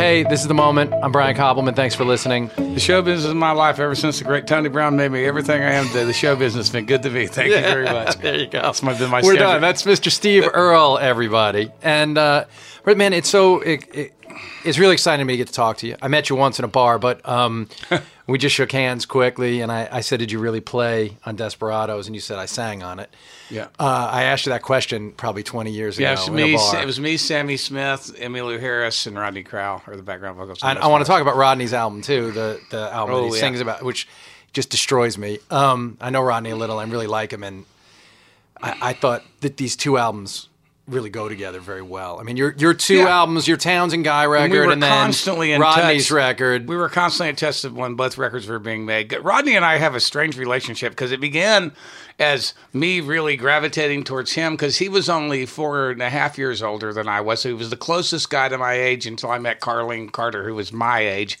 Hey, this is the moment. I'm Brian Koppelman. Thanks for listening. The show business is my life ever since the great Tony Brown made me everything I am today. The show business has been good to me. Thank you very much. there you go. That's my, been my We're standard. done. That's Mr. Steve Earle, everybody. And uh, but man, it's so it, it, it's really exciting to me to get to talk to you. I met you once in a bar, but um, we just shook hands quickly, and I, I said, "Did you really play on Desperados?" And you said, "I sang on it." Yeah. Uh, I asked you that question probably 20 years Yeah, ago. it was in me. a bar. It was me, Sammi Smith, Emmylou Harris, and Rodney Crowell are the background vocals. I, I want to talk about Rodney's album too. The the album that Oh, he yeah. sings about, which just destroys me. Um, I know Rodney a little. I really like him, and I, I thought that these two albums really go together very well. I mean, your your two Yeah. albums, your Townes Townsend Guy record, we were and then constantly in Rodney's touch. record. We were constantly in touch when both records were being made. Rodney and I have a strange relationship because it began as me really gravitating towards him because he was only four and a half years older than I was. So he was the closest guy to my age until I met Carlene Carter, who was my age,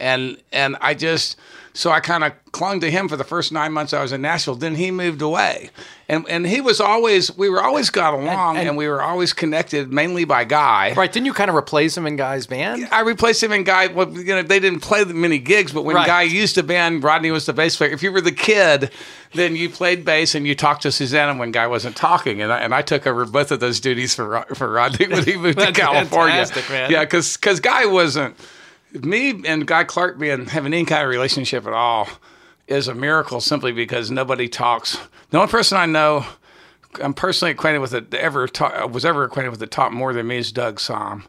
and and I just so I kind of clung to him for the first nine months I was in Nashville. Then he moved away, and and he was always we were always got along and, and- we were always connected mainly by Guy. right? Didn't you kind of replace him in Guy's band? I replaced him in Guy. Well, you know, they didn't play many gigs, but when Right. Guy used to band, Rodney was the bass player. If you were the kid, then you played bass and you talked to Susanna when Guy wasn't talking, and I, and I took over both of those duties for for Rodney when he moved to California. Yeah, because Guy wasn't me and Guy Clark being having any kind of relationship at all is a miracle simply because nobody talks. The only person I know I'm personally acquainted with it ever was ever acquainted with it taught more than me is Doug Sahm.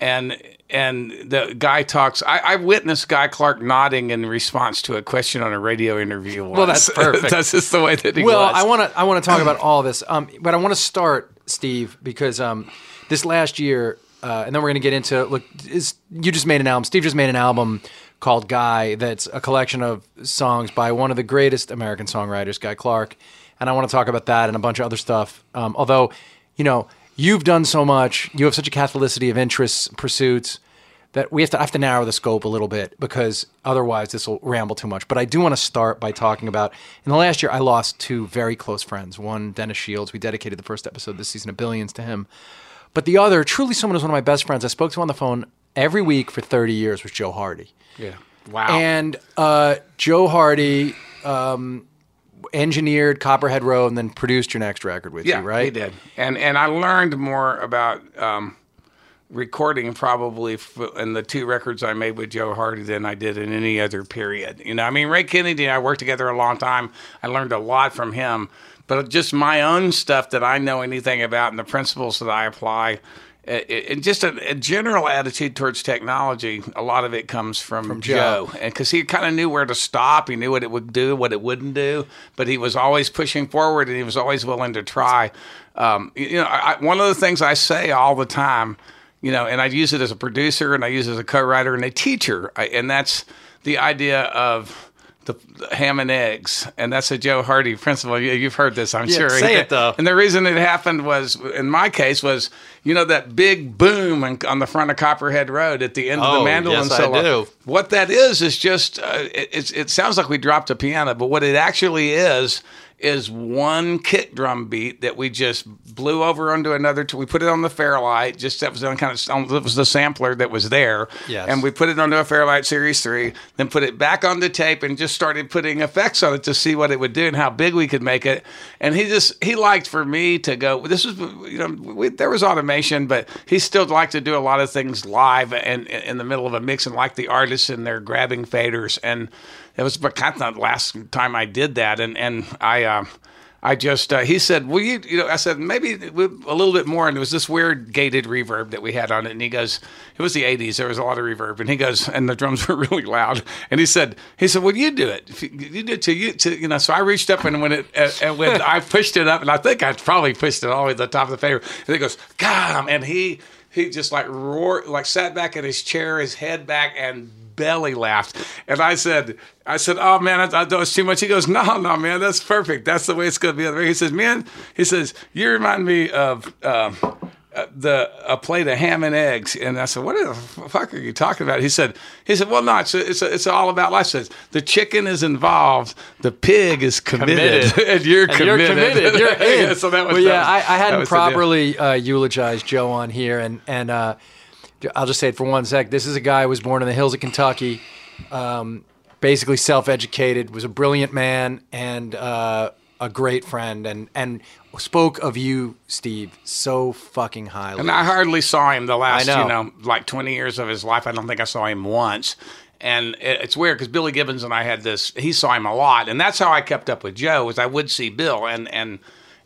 And and the guy talks. I, I witnessed Guy Clark nodding in response to a question on a radio interview. Once. Well, that's perfect. that's just the way that he Well, was. I want to I want to talk about all this, um, but I want to start, Steve, because um, this last year, uh, and then we're going to get into look. Is you just made an album? Steve just made an album called Guy. That's a collection of songs by one of the greatest American songwriters, Guy Clark, and I want to talk about that and a bunch of other stuff. Um, although, you know, you've done so much, you have such a catholicity of interests, pursuits that we have to I have to narrow the scope a little bit because otherwise this will ramble too much. But I do want to start by talking about in the last year I lost two very close friends. One, Dennis Shields. We dedicated the first episode this season of Billions to him. But the other, truly someone who's one of my best friends, I spoke to on the phone every week for 30 years was Joe Hardy. yeah. Wow. And uh, Joe Hardy um, engineered Copperhead Road and then produced your next record with yeah, you, right? He did. And and I learned more about um, recording probably f- in the two records I made with Joe Hardy than I did in any other period. You know, I mean, Ray Kennedy and I worked together a long time. I learned a lot from him, but just my own stuff that I know anything about and the principles that I apply. uh, And just a, a general attitude towards technology, a lot of it comes from, Joe. Joe, and because he kind of knew where to stop, he knew what it would do, what it wouldn't do, but he was always pushing forward, and he was always willing to try. Um, you know, I, I- one of the things I say all the time, you know, and I use it as a producer, and I use it as a co-writer and a teacher, I, and that's the idea of the, ham and eggs, and that's a Joe Hardy principle. You, you've heard this, I'm Yeah, sure. say it, though. And the reason it happened was, in my case, was you know that big boom on, the front of Copperhead Road at the end of Oh, the mandolin yes, I do. What that is is just uh, it, it's, it sounds like we dropped a piano, but what it actually is is one kick drum beat that we just blew over onto another. T- we put it on the Fairlight. Just that was on kind of um, it was the sampler that was there, Yes. and we put it onto a Fairlight Series three. Then put it back on the tape and just started putting effects on it to see what it would do and how big we could make it. And he just he liked for me to go. This was you know we, there was automation, but he still liked to do a lot of things live and in the middle of a mix and like the artists and their grabbing faders and it was but kind of the last time I did that and and I uh, I just uh, he said well you you know I said maybe a little bit more. And it was this weird gated reverb that we had on it. And he goes it was the 80s there was a lot of reverb. And he goes and the drums were really loud. And he said he said well you do it. You, do it to you to you know so I reached up and when it uh, and when I pushed it up and I think I probably pushed it all the way to the top of the fader and he goes God and he he just like roared like sat back in his chair his head back and belly laughed. And I said, I said, oh man, I, I too much. He goes, no, no, man, that's perfect. That's the way it's going to be. He says, man, he says, you remind me of um, the a plate of ham and eggs. And I said, what the fuck are you talking about? He said, he said, well, no, it's it's, it's all about life. Says the chicken is involved, the pig is committed, Committed. and you're And you're committed. committed. You're in. so that was well, that yeah, was- I, I hadn't was the deal. properly uh, eulogized Joe on here, and and uh, I'll just say it for one sec. This is a guy who was born in the hills of Kentucky, um, basically self-educated, was a brilliant man and uh, a great friend, and and spoke of you, Steve, so fucking highly. And I hardly saw him the last, know. you know, like 20 years of his life. I don't think I saw him once. And it- it's weird because Billy Gibbons and I had this. He saw him a lot, and that's how I kept up with Joe. Was I would see Bill, and and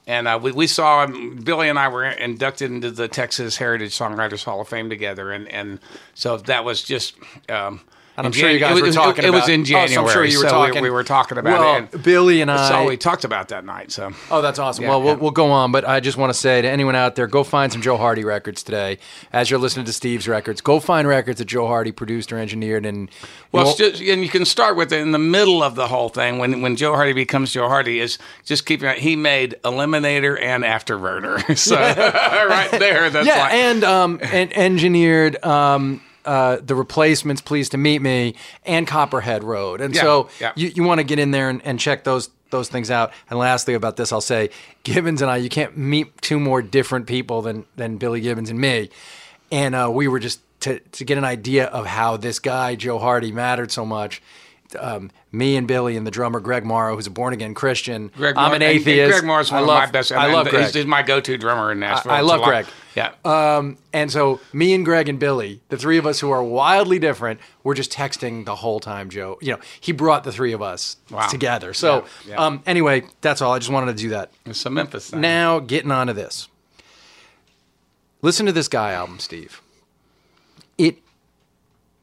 and uh, we, we saw him. Billy and I were inducted into the Texas Heritage Songwriters Hall of Fame together, and and so that was just. Um, And I'm sure you guys was, were talking about It It was in Oh, so I'm sure you were so talking- We, were talking about Well, it. And Billy and I- all we talked about that night. So Oh, that's awesome. Yeah, well, we'll we'll go on, but I just want to say to anyone out there, go find some Joe Hardy records today. As you're listening to Steve's records, go find records that Joe Hardy produced or engineered. And Well, know- just, and you can start with it in the middle of the whole thing when when Joe Hardy becomes Joe Hardy is just keep in mind, he made Eliminator and Afterburner, so right there, that's yeah, like, and um, and engineered um, uh, the replacements. Pleased to meet me and Copperhead Road. And Yeah, so yeah. you, you want to get in there and, and check those those things out. And lastly, about this, I'll say Gibbons and I. You can't meet two more different people than than Billy Gibbons and me. And uh, we were just to to get an idea of how this guy Joe Hardy mattered so much. Um, me and Billy and the drummer Greg Morrow, who's a born again Christian. Greg I'm an atheist. Greg Morrow's one I of my best. I love Greg. He's, he's my go-to drummer in Nashville. I It's love Greg. Yeah. Um, and so me and Greg and Billy, the three of us who are wildly different, we're just texting the whole time. Joe, you know, he brought the three of us Wow. together. So, Yeah, yeah. um, anyway, that's all. I just wanted to do that. it's a Memphis thing. Now, getting on to this. Listen to this guy album, Steve. It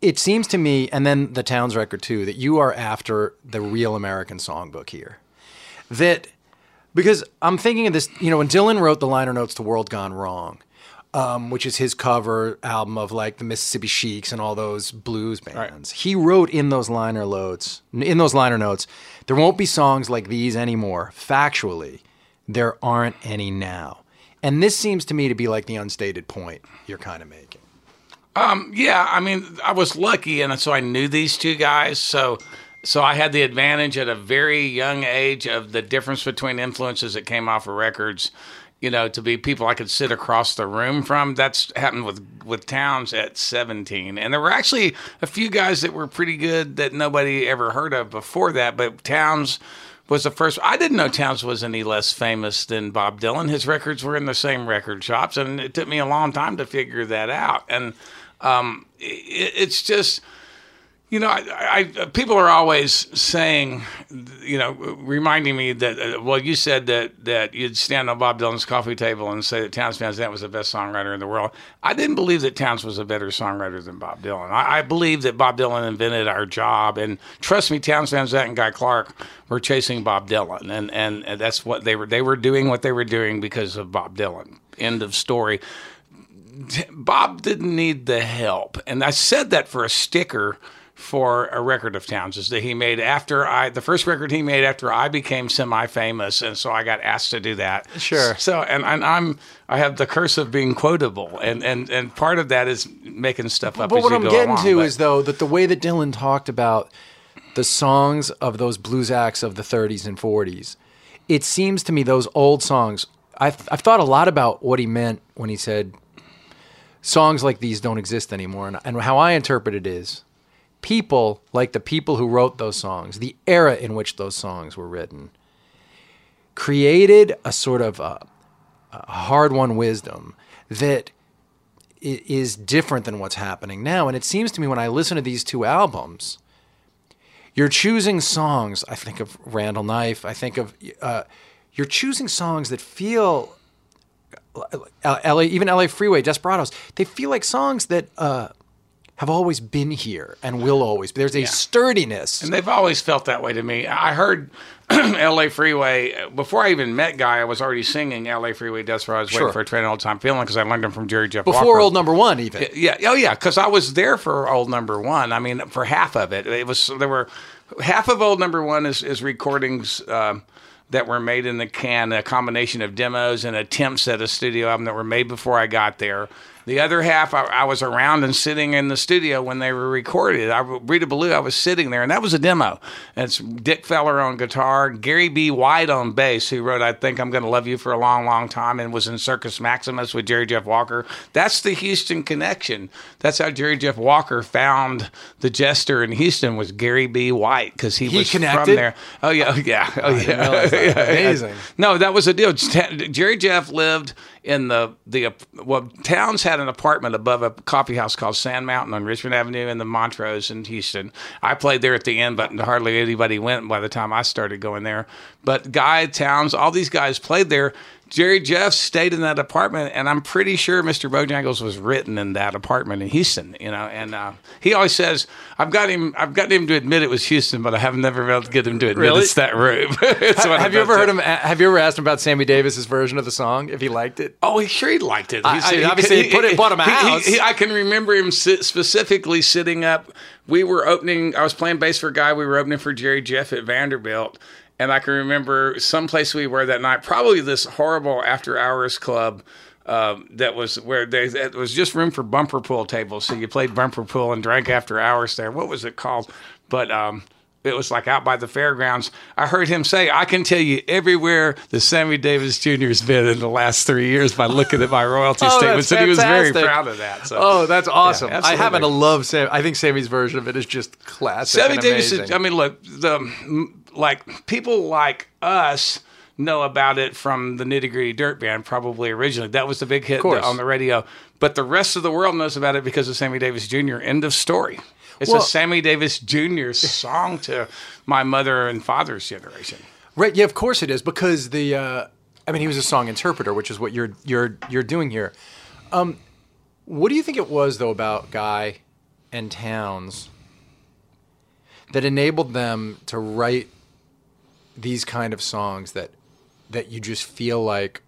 it seems to me, and then the Townes record too, that you are after the real American songbook here. That because I'm thinking of this, you know, when Dylan wrote the liner notes to World Gone Wrong, um, which is his cover album of like the Mississippi Sheiks and all those blues bands. He wrote in those liner notes, in those liner notes, there won't be songs like these anymore. Factually, there aren't any now. And this seems to me to be like the unstated point you're kind of making. Um, yeah, I mean, I was lucky, and so I knew these two guys. So, so I had the advantage at a very young age of the difference between influences that came off of records. You know, to be people I could sit across the room from. That's happened with with Townes at 17, and there were actually a few guys that were pretty good that nobody ever heard of before that. But Townes was the first. I didn't know Townes was any less famous than Bob Dylan. His records were in the same record shops, and it took me a long time to figure that out. And um, it, it's just you know, I, I people are always saying, you know, reminding me that uh, well, you said that that you'd stand on Bob Dylan's coffee table and say that Townes Van Zandt was the best songwriter in the world. I didn't believe that Townes was a better songwriter than Bob Dylan. I, I believe that Bob Dylan invented our job, and trust me, Townes Van Zandt and Guy Clark were chasing Bob Dylan, and and, and that's what they were. They were doing what they were doing because of Bob Dylan. End of story. Bob didn't need the help. And I said that for a sticker for a record of Townes that he made after I the first record he made after I became semi famous and so I got asked to do that. Sure. So and, and I'm I have the curse of being quotable and and and part of that is making stuff up But as what you I'm go getting along, to but- is though that the way that Dylan talked about the songs of those blues acts of the 30s and 40s, it seems to me those old songs. I've I've thought a lot about what he meant when he said songs like these don't exist anymore, and, and how I interpret it is people like the people who wrote those songs, the era in which those songs were written, created a sort of a, a hard-won wisdom that is different than what's happening now. And it seems to me when I listen to these two albums, you're choosing songs. I think of Randall Knife. I think of uh, you're choosing songs that feel uh, LA, even LA Freeway, Desperados. They feel like songs that uh, have always been here and will always. Be. There's a sturdiness. And they've always felt that way to me. I heard L.A. Freeway before I even met Guy. I was already singing L.A. Freeway. That's where I was Sure. waiting for a train all the time feeling because I learned them from Jerry Jeff Before Walker. old number one, even. Yeah, oh yeah, because I was there for old number one. I mean, for half of it, it was there were half of old number one is is recordings. Um, that were made in the can, a combination of demos and attempts at a studio album that were made before I got there. The other half, I, I was around and sitting in the studio when they were recorded. I, Rita Ballou, I was sitting there, and that was a demo. And it's Dick Feller on guitar, Gary B. White on bass, who wrote "I Think I'm Going to Love You for a Long, Long Time" and was in Circus Maximus with Jerry Jeff Walker. That's the Houston connection. That's how Jerry Jeff Walker found the Jester in Houston was Gary B. White because he, He was connected? from there. Oh yeah, oh, yeah, oh yeah. Yeah, yeah. Amazing. No, that was a deal. Jerry Jeff lived in the the uh, well, Townes had an apartment above a coffee house called Sand Mountain on Richmond Avenue in the Montrose in Houston. I played there at the end, but hardly anybody went by the time I started going there. But Guy Townes, all these guys played there. Jerry Jeff stayed in that apartment, and I'm pretty sure Mr. Bojangles was written in that apartment in Houston. You know, and uh, he always says, "I've got him. I've got him to admit it was Houston, but I have never been able to get him to admit Really? it's that room." It's one have you ever heard him? Have you ever asked him about Sammy Davis's version of the song? If he liked it? Oh, he sure he liked it. I- He said- I- obviously, he put it- bought him a he- he- house. he- I can remember him sit, specifically sitting up. We were opening. I was playing bass for a guy. We were opening for Jerry Jeff at Vanderbilt, and I can remember someplace we were that night. Probably this horrible after hours club. Um, that was where they it was just room for bumper pool tables. So you played bumper pool and drank after hours there. What was it called? But um, it was like out by the fairgrounds. I heard him say, I can tell you everywhere the Sammy Davis Jr. has been in the last three years by looking at my royalty Oh, statements. And he was very proud of that. So. Oh, that's awesome! I absolutely. happen to love Sam. I think Sammy's version of it is just classic. Sammy Davis, is, I mean, look, the like people like us know about it from the Nitty Gritty Dirt Band, probably originally. That was the big hit on the radio. But the rest of the world knows about it because of Sammy Davis Jr. End of story. It's Well- a Sammy Davis Jr. song to my mother and father's generation. Right? Yeah, of course it is because the. Uh, I mean, he was a song interpreter, which is what you're you're you're doing here. Um, what do you think it was though about Guy and Townes that enabled them to write these kind of songs that that you just feel like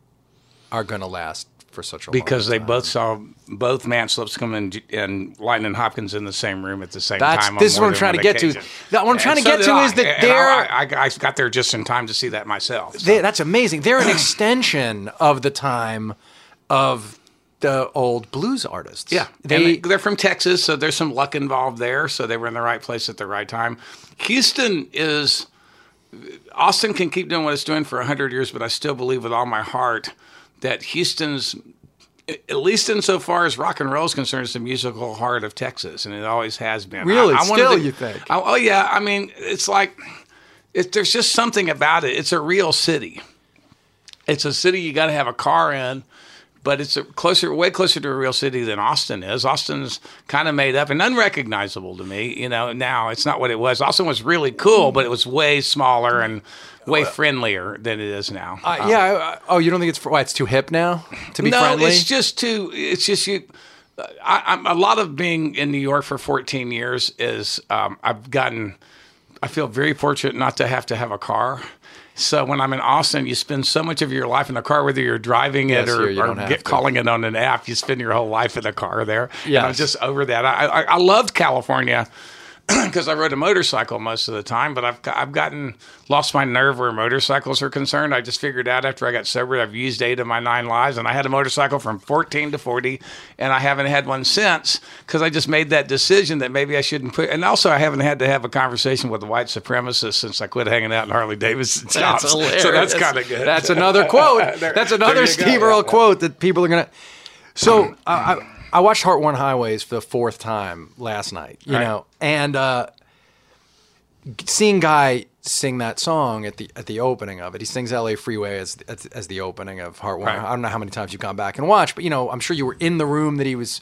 are going to last for such a long time. Because they both saw both Mance Lipscomb in and Lightnin' Hopkins in the same room at the same That's- time. this is what I'm trying to get to. occasion. That- what I'm trying to so get to I. is that And they're- I, I, I got there just in time to see that myself. so. They, that's amazing. They're an extension of the time of the old blues artists. Yeah, they. they, they're from Texas, so there's some luck involved there. So they were in the right place at the right time. Houston is Austin can keep doing what it's doing for hundred years, but I still believe with all my heart that Houston's, at least insofar as rock and roll is concerned, is the musical heart of Texas, and it always has been. Really? wanted Still, you think? I- oh yeah, I mean, it's like it, there's just something about it. It's a real city. It's a city you got to have a car in, but it's a closer, way closer to a real city than Austin is. Austin's kind of made up and unrecognizable to me. You know, now it's not what it was. Austin was really cool, but it was way smaller and way friendlier than it is now. uh, yeah. I- I- oh, you don't think it's why it's too hip now to be no, friendly? it's just too. It's just you. I, I'm a lot of being in New York for 14 years is um, I've gotten. I feel very fortunate not to have to have a car. So when I'm in Austin, you spend so much of your life in the car, whether you're driving it Yes, or, you or get, calling it on an app. You spend your whole life in the car there. Yeah, I'm just over that. I, I, I loved California because I rode a motorcycle most of the time, but I've I've gotten lost my nerve where motorcycles are concerned. I just figured out after I got sober, I've used eight of my nine lives, and I had a motorcycle from 14 to 40, and I haven't had one since because I just made that decision that maybe I shouldn't put. And also, I haven't had to have a conversation with a white supremacist since I quit hanging out in Harley Davidson shops. So that's kind of good. That's another quote. There- That's another. Steve Earle quote that people are gonna. So I, I I watched Heartworn Highways for the fourth time last night. You Right. know, and uh, seeing Guy sing that song at the at the opening of it. He sings "L.A. Freeway" as as, as the opening of Heart One. Right. I don't know how many times you've gone back and watched, but you know, I'm sure you were in the room that he was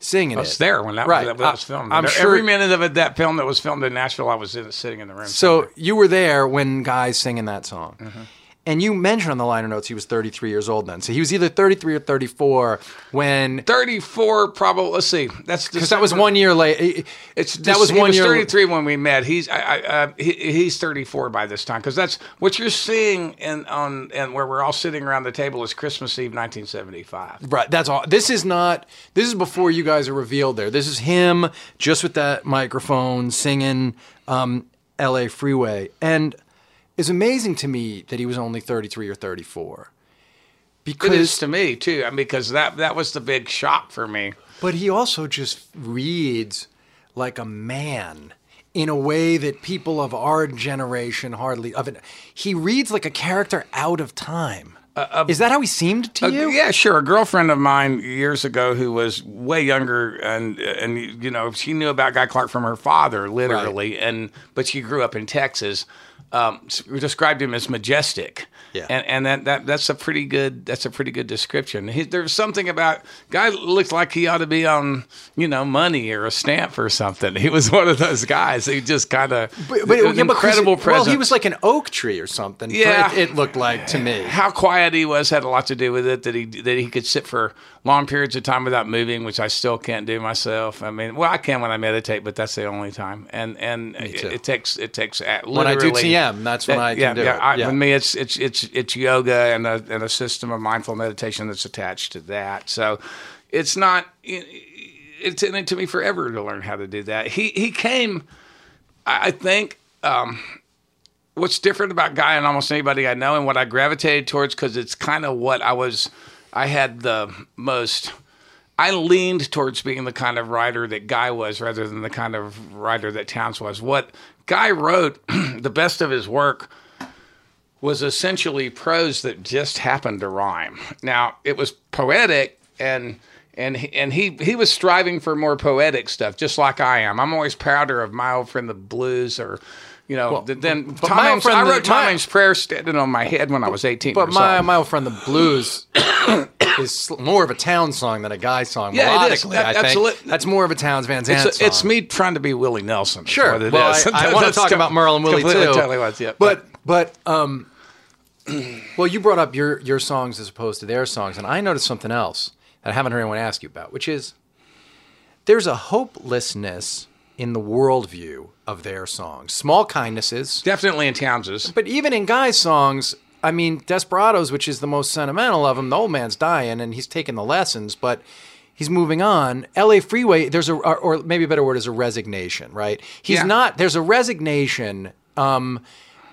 singing. I was it. there when that, Right. that, that was filmed. I'm Every sure- minute of it, that film that was filmed in Nashville, I was in, sitting in the room. So you were there when Guy's singing that song. Mm-hmm. And you mentioned on the liner notes he was 33 years old then. So he was either 33 or 34 when 34 probably let's see that's because that was one year late. it's that was he one was year 33 when we met he's I, I, uh, he, he's 34 by this time because that's what you're seeing in on and where we're all sitting around the table is christmas eve 1975 Right, that's all. This is not. This is before you guys are revealed. There, this is him just with that microphone singing um, "L.A. Freeway," and it's amazing to me that he was only 33 or 34. because It is to me too, I mean, because that that was the big shock for me. But he also just reads like a man in a way that people of our generation hardly of it. He reads like a character out of time. Is that how he seemed to you? Uh, Yeah, sure. A girlfriend of mine years ago who was way younger, and and you know she knew about Guy Clark from her father, literally, and but she grew up in Texas. Um, described him as majestic. Yeah. and and that, that that's a pretty good that's a pretty good description. He, there's something about guy looked like he ought to be on you know money or a stamp or something. He was one of those guys. He just kind of But, but, yeah, because- incredible presence. Well, he was like an oak tree or something. Yeah. it, it looked like to me. how quiet he was had a lot to do with it. That he that he could sit for long periods of time without moving, which I still can't do myself. I mean, well, I can when I meditate, but that's the only time. And and it, it takes it takes at When I do TM, that's when I can yeah, do yeah, it. I, Yeah. With me, it's it's it's it's yoga and a and a system of mindful meditation that's attached to that. So it's not. It, it's in it to me forever to learn how to do that. He he came. I I think um, what's different about Guy and almost anybody I know, and what I gravitated towards, because it's kind of what I was. I had the most. I leaned towards being the kind of writer that Guy was, rather than the kind of writer that Townes was. What Guy wrote, the best of his work, was essentially prose that just happened to rhyme. Now it was poetic and and and he he was striving for more poetic stuff, just like I am. I'm always prouder of my old friend the blues, or you know, th- then but my old friend I wrote Tom my- prayer standing on my head when I was 18. But my old. my old friend the blues is more of a town song than a guy song. Yeah, it is. melodically, That- I that's think lit- that's more of a Townes Van Zandt it's, song. it's me trying to be Willie Nelson. Sure. what it well, is. I, want to talk com- about Merle and Willie too. Totally was, yeah. But but um, well, you brought up your your songs as opposed to their songs, and I noticed something else that I haven't heard anyone ask you about, which is there's a hopelessness in the worldview of their songs. Small kindnesses, definitely in Townes's. but even in Guy's songs, I mean, Desperados, which is the most sentimental of them, the old man's dying and he's taking the lessons, but he's moving on. LA Freeway, there's a, or, or maybe a better word is a resignation, right? He's Yeah. not, there's a resignation. Um,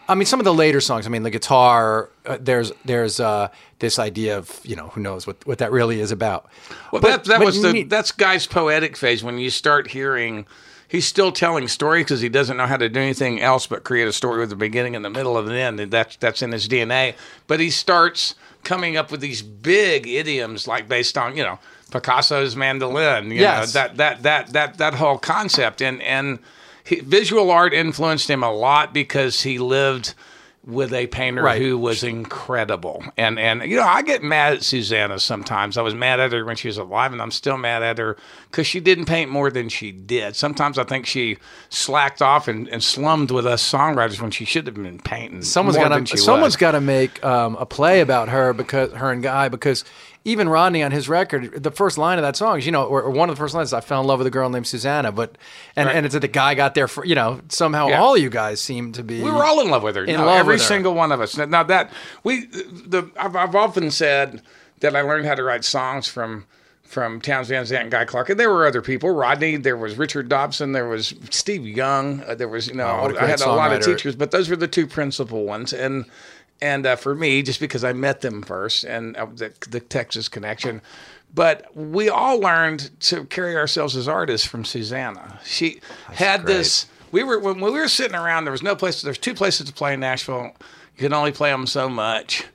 I mean, some of the later songs, I mean, the guitar, uh, there's, there's, uh, this idea of, you know, who knows what, what that really is about. Well, But- that, that was the that's Guy's poetic phase when you start hearing. He's still telling stories because he doesn't know how to do anything else but create a story with a beginning and the middle and the end, and that's that's in his DNA. But he starts coming up with these big idioms, like based on you know Picasso's mandolin, you Yes. know, that that that that that whole concept, and and he, visual art influenced him a lot because he lived with a painter Right. who was incredible. And and you know, I get mad at Susanna sometimes. I was mad at her when she was alive, and I'm still mad at her because she didn't paint more than she did. Sometimes I think she slacked off and, and slummed with us songwriters when she should have been painting. Someone's more got than to someone's got to make um, a play about her because her and Guy because even Rodney on his record, the first line of that song is you know or, or one of the first lines is I fell in love with a girl named Susanna, but and, Right. and it's that the guy got there for you know somehow Yeah. all you guys seem to be We were all in love with her. In No, love every with her. single one of us. Now that we, the I've, I've often said that I learned how to write songs from from Townes Van Zandt and Guy Clark, and there were other people. Rodney, there was Richard Dobson, there was Steve Young, uh, there was you know Oh, I had a lot of teachers, but those were the two principal ones, and and uh, for me, just because I met them first and uh, the, the Texas connection. But we all learned to carry ourselves as artists from Susanna. She had great. this we were when we were sitting around. There was no place. There's two places to play in Nashville. You can only play them so much,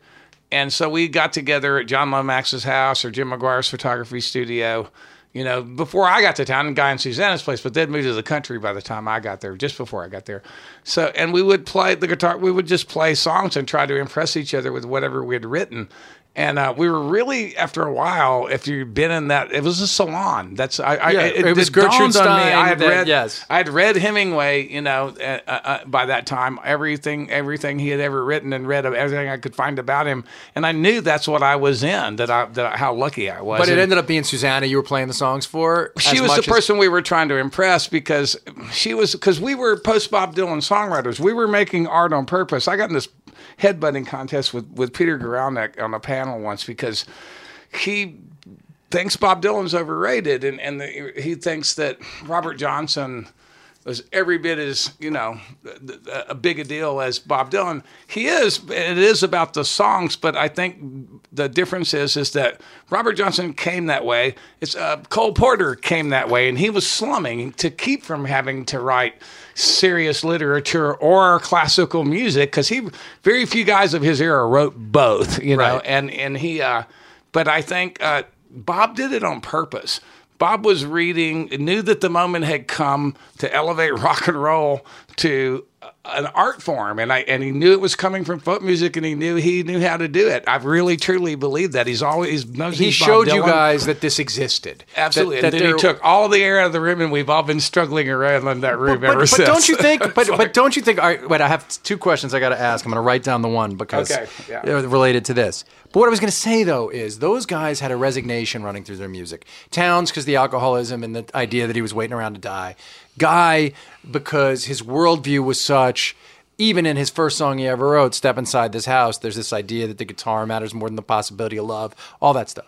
and so we got together at John Lomax's house or Jim McGuire's photography studio. You know, before I got to town, Guy and Susanna's place, but they'd moved to the country by the time I got there, just before I got there. So, and we would play the guitar. We would just play songs and try to impress each other with whatever we had written. And uh, we were really, after a while, if you've been in that, it was a salon. That's I. I Yeah, it, it was it Gertrude on me. Stein I had that- read. yes. I had read Hemingway, you know, uh, uh, uh, by that time, everything, everything he had ever written and read of everything I could find about him, and I knew that's what I was in. That I, that I, how lucky I was. But it And ended up being Susanna you were playing the songs for. she as was the person we were trying to impress because she was because we were post Bob Dylan songwriters. We were making art on purpose. I got in this headbutting contest with with Peter Guralnick on a panel once because he thinks Bob Dylan's overrated, and and the, he thinks that Robert Johnson was every bit as you know a big a deal as Bob Dylan. He is. It is about the songs, but I think the difference is is that Robert Johnson came that way. It's uh, Cole Porter came that way, and he was slumming to keep from having to write serious literature or classical music because he very few guys of his era wrote both. You know, Right. and and he. Uh, but I think uh, Bob did it on purpose. Bob was reading, knew that the moment had come to elevate rock and roll to an art form, and I and he knew it was coming from folk music, and he knew he knew how to do it. I really truly believe that he's always knows He showed you guys that this existed. Absolutely, That, and that then he took all the air out of the room, and we've all been struggling around in that room but, ever but since. don't you think? But but don't you think? All right, wait. I have two questions I got to ask. I'm going to write down the one because Okay, yeah. they're related to this. But what I was going to say though is those guys had a resignation running through their music. Townes because the alcoholism and the idea that he was waiting around to die. Guy because his worldview was such. Even in his first song he ever wrote, "Step Inside This House," there's this idea that the guitar matters more than the possibility of love. All that stuff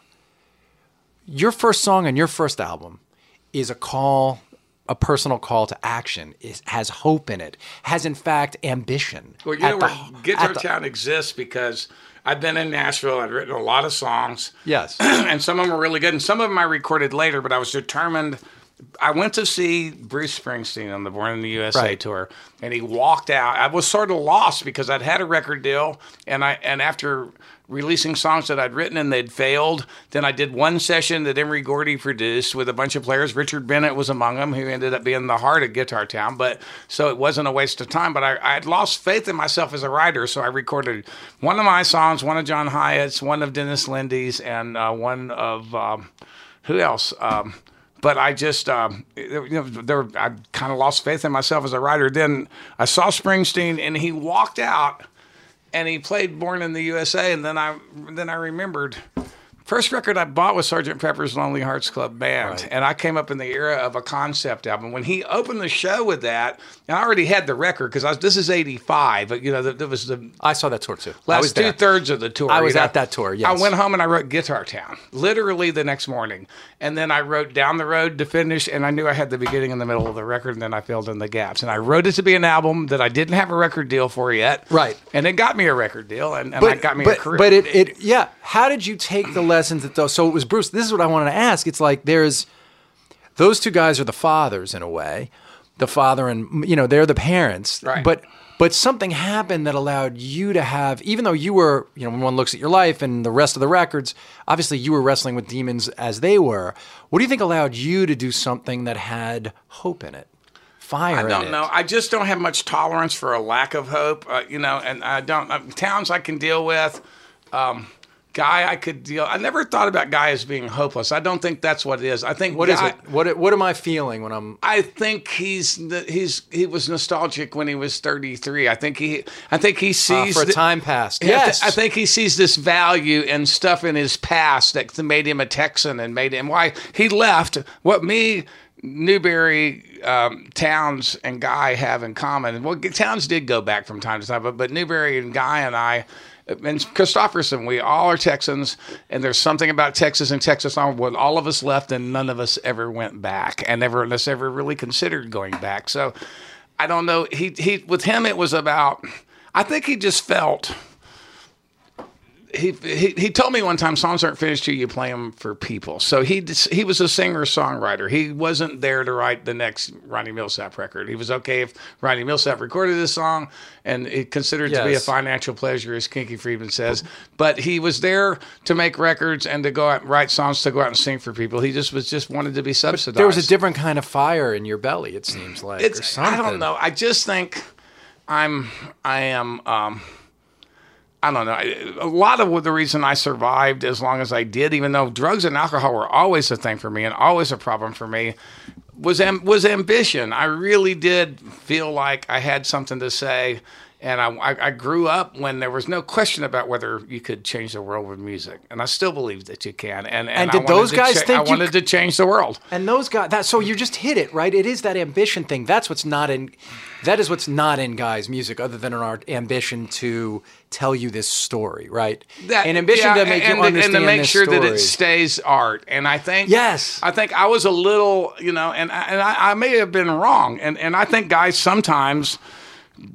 your first song on your first album is a call a personal call to action has hope in it has in fact ambition Well, you know the- what? Guitar the- Town exists because I've been in Nashville. I've written a lot of songs. yes and some of them were really good, and some of them I recorded later. But I was determined. I went to see Bruce Springsteen on the Born in the USA Right. tour, and he walked out. I was sort of lost because I'd had a record deal, and I and after releasing songs that I'd written and they'd failed, then I did one session that Emory Gordy produced with a bunch of players. Richard Bennett was among them, who ended up being the heart of Guitar Town. But so it wasn't a waste of time. But I I had lost faith in myself as a writer, so I recorded one of my songs, one of John Hiatt's, one of Dennis Linde's, and uh, one of um, who else? Um, but I just, um, you know, there, I kind of lost faith in myself as a writer. Then I saw Springsteen, and he walked out, and he played "Born in the USA," and then I, then I remembered. First record I bought was Sergeant Pepper's Lonely Hearts Club Band, and I came up in the era of a concept album. When he opened the show with that, and I already had the record because this is '85, but you know, that was the i saw that tour too i last was two there thirds of the tour. I was you know. at that tour, yes. I went home and I wrote Guitar Town literally the next morning, and then I wrote Down the Road to finish, and I knew I had the beginning and the middle of the record, and then I filled in the gaps. And I wrote it to be an album that I didn't have a record deal for yet, Right. And it got me a record deal, and, and it got me but, a career. but it, it yeah how did you take the lessons that those so it was bruce this is what i wanted to ask it's like there's those two guys are the fathers in a way the father and you know they're the parents Right. but but something happened that allowed you to have even though you were you know when one looks at your life and the rest of the records obviously you were wrestling with demons as they were what do you think allowed you to do something that had hope in it fire I don't know. I just don't have much tolerance for a lack of hope, uh, you know. And I don't uh, Townes I can deal with. Um, Guy, I could deal. I never thought about Guy as being hopeless. I don't think that's what it is. I think What is Guy, it what what am i feeling when i'm I think he's he's he was nostalgic when he was 33. I think he I think he uh, sees for a the- time past I th- yes I think he sees this value and stuff in his past that made him a Texan and made him why he left. What me, Newbury, um, Townes, and Guy have in common. Well, Townes did go back from time to time, but, but Newbury and Guy and I. And Kristofferson, we all are Texans, and there's something about Texas and Texas on what all of us left, and none of us ever went back, and never us ever really considered going back. So, I don't know. He he with him, it was about. I think he just felt he, he he told me one time songs aren't finished till you play them for people. So he he was a singer songwriter. He wasn't there to write the next Ronnie Milsap record. He was okay if Ronnie Milsap recorded this song and it considered it to be a financial pleasure, as Kinky Friedman says. But he was there to make records and to go out and write songs to go out and sing for people. He just was just wanted to be subsidized. There was a different kind of fire in your belly. It seems like. or It's I don't know. I just think I'm I am um I don't know. A lot of the reason I survived as long as I did, even though drugs and alcohol were always a thing for me and always a problem for me, was am- was ambition. I really did feel like I had something to say, And I, I, I grew up when there was no question about whether you could change the world with music, and I still believe that you can. And, and, And did those guys cha- think I wanted to change the world? And those guys, that so you just hit it right. It is that ambition thing. That's what's not in. That is what's not in guys' music, other than our ambition to tell you this story, right? that An ambition yeah, to make and, you understand and to make sure that it stays art. And I think Yes. I think I was a little, you know, and I- and I, I may have been wrong. And and I think guys sometimes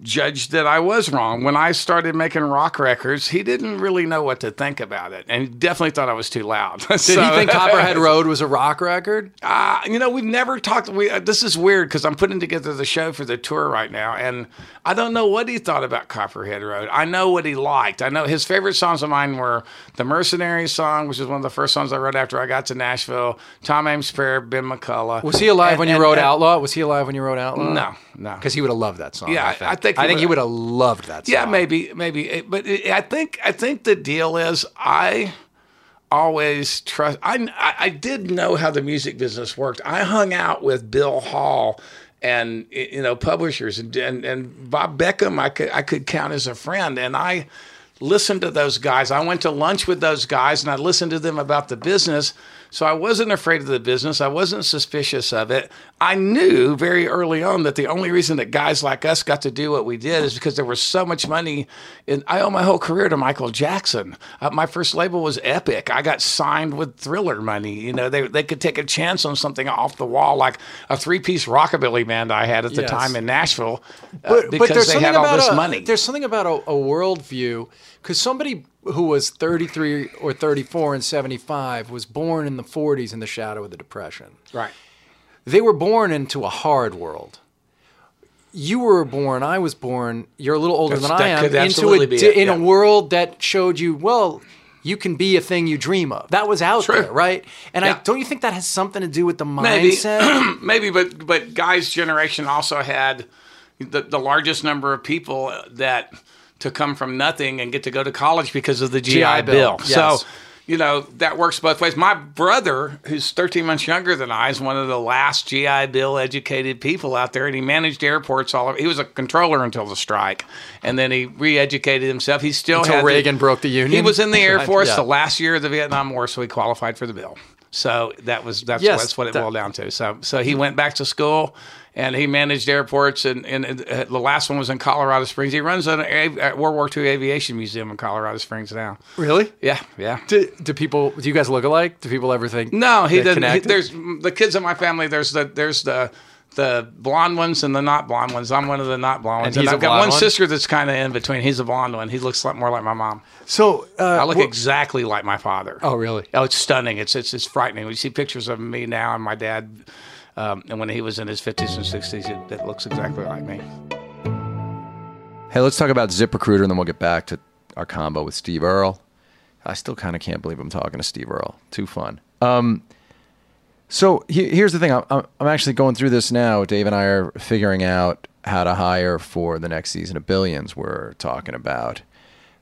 judged that I was wrong when I started making rock records. He didn't really know what to think about it, and he definitely thought I was too loud. Did he think Copperhead Road was a rock record? Uh, you know, we've never talked. We uh, this is weird because I'm putting together the show for the tour right now, and I don't know what he thought about Copperhead Road. I know what he liked. I know his favorite songs of mine were the Mercenary song, which is one of the first songs I wrote after I got to Nashville. Tom Ames Prayer, Ben McCulloch. Was he alive And- when you and- wrote and- Outlaw? Was he alive when you wrote Outlaw? No, no. because he would have loved that song. Yeah, I think. I think he I think he would- have loved that song. Yeah, maybe, maybe. But I think I think the deal is I always trust. I I I did know how the music business worked. I hung out with Bill Hall and you know publishers and and, and Bob Beckham. I could I could count as a friend, and I listened to those guys. I went to lunch with those guys, and I listened to them about the business. So I wasn't afraid of the business. I wasn't suspicious of it. I knew very early on that the only reason that guys like us got to do what we did is because there was so much money. And I owe my whole career to Michael Jackson. Uh, my first label was Epic. I got signed with Thriller money. You know, they they could take a chance on something off the wall, like a three piece rockabilly band I had at the Yes. time in Nashville, uh, but, because but they had all this a, money. There's something about a, a worldview because somebody who was 33 or 34 and 75 was born in the 40s in the shadow of the Depression. Right. They were born into a hard world. You were born. I was born. You're a little older That's- than I am. Into a be it, in a world that showed you well. You can be a thing you dream of. That was out True. there, right? And I don't you think that has something to do with the Maybe. mindset? maybe but but guy's generation also had the, the largest number of people that to come from nothing and get to go to college because of the GI, GI Bill, Bill. yes. So you know that works both ways. My brother, who's 13 months younger than I, is one of the last GI Bill educated people out there, and he managed airports all over. He was a controller until the strike, and then he re-educated himself. He still Until had the- Reagan broke the union? He was in the Air Force yeah. the last year of the Vietnam War, so he qualified for the bill. So that was that's, Yes, that's what it that- boiled down to. So so he went back to school and he managed airports and, and uh, the last one was in Colorado Springs. He runs an a, a World War II aviation museum in Colorado Springs now. really? Yeah, yeah. Do, do people? Do you guys look alike? Do people ever think? No, he doesn't. He, there's the kids in my family. There's the there's the the blonde ones and the not blonde ones. I'm one of the not blonde ones. And And, I've got one one? sister that's kind of in between. He's a blonde one. He looks more like my mom. So uh, I look wh- exactly like my father. Oh, really? Oh, it's stunning. It's it's it's frightening. You see pictures of me now and my dad, um, and when he was in his fifties and sixties, it, it looks exactly like me. Hey, let's talk about ZipRecruiter, and then we'll get back to our combo with Steve Earle. I still kind of can't believe I'm talking to Steve Earle. Too fun. Um, so he- here's the thing. I'm, I'm I'm actually going through this now. Dave and I are figuring out how to hire for the next season of Billions. We're talking about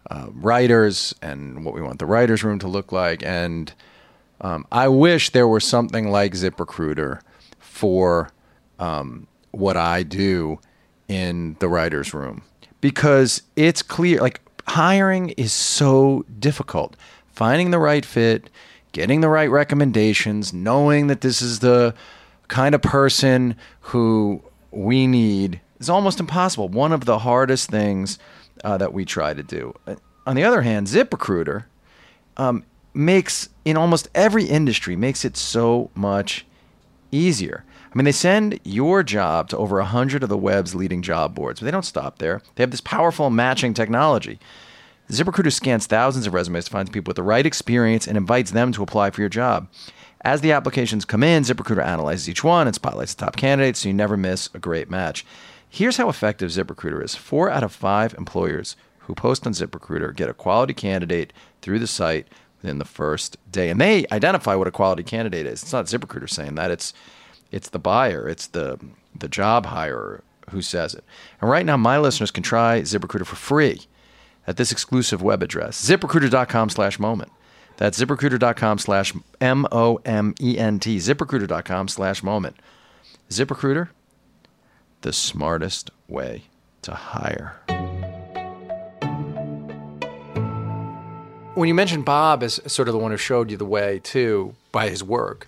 uh, writers and what we want the writers' room to look like. And um, I wish there were something like ZipRecruiter for um, what I do in the writers' room because it's clear. Like hiring is so difficult. Finding the right fit, getting the right recommendations, knowing that this is the kind of person who we need is almost impossible. One of the hardest things uh, that we try to do. Uh, On the other hand, ZipRecruiter um, makes in almost every industry makes it so much easier. I mean, they send your job to over 100 of the web's leading job boards, but they don't stop there. They have this powerful matching technology. ZipRecruiter scans thousands of resumes to find people with the right experience and invites them to apply for your job. As the applications come in, ZipRecruiter analyzes each one and spotlights the top candidates so you never miss a great match. Here's how effective ZipRecruiter is four out of five employers who post on ZipRecruiter get a quality candidate through the site within the first day. And they identify what a quality candidate is. It's not ZipRecruiter saying that, it's it's the buyer, it's the the job hirer who says it. And right now, my listeners can try ZipRecruiter for free at this exclusive web address, ziprecruiter.com slash moment. That's ziprecruiter.com slash M O M E N T, ziprecruiter.com slash moment. ZipRecruiter, the smartest way to hire. When you mentioned Bob as sort of the one who showed you the way too by his work,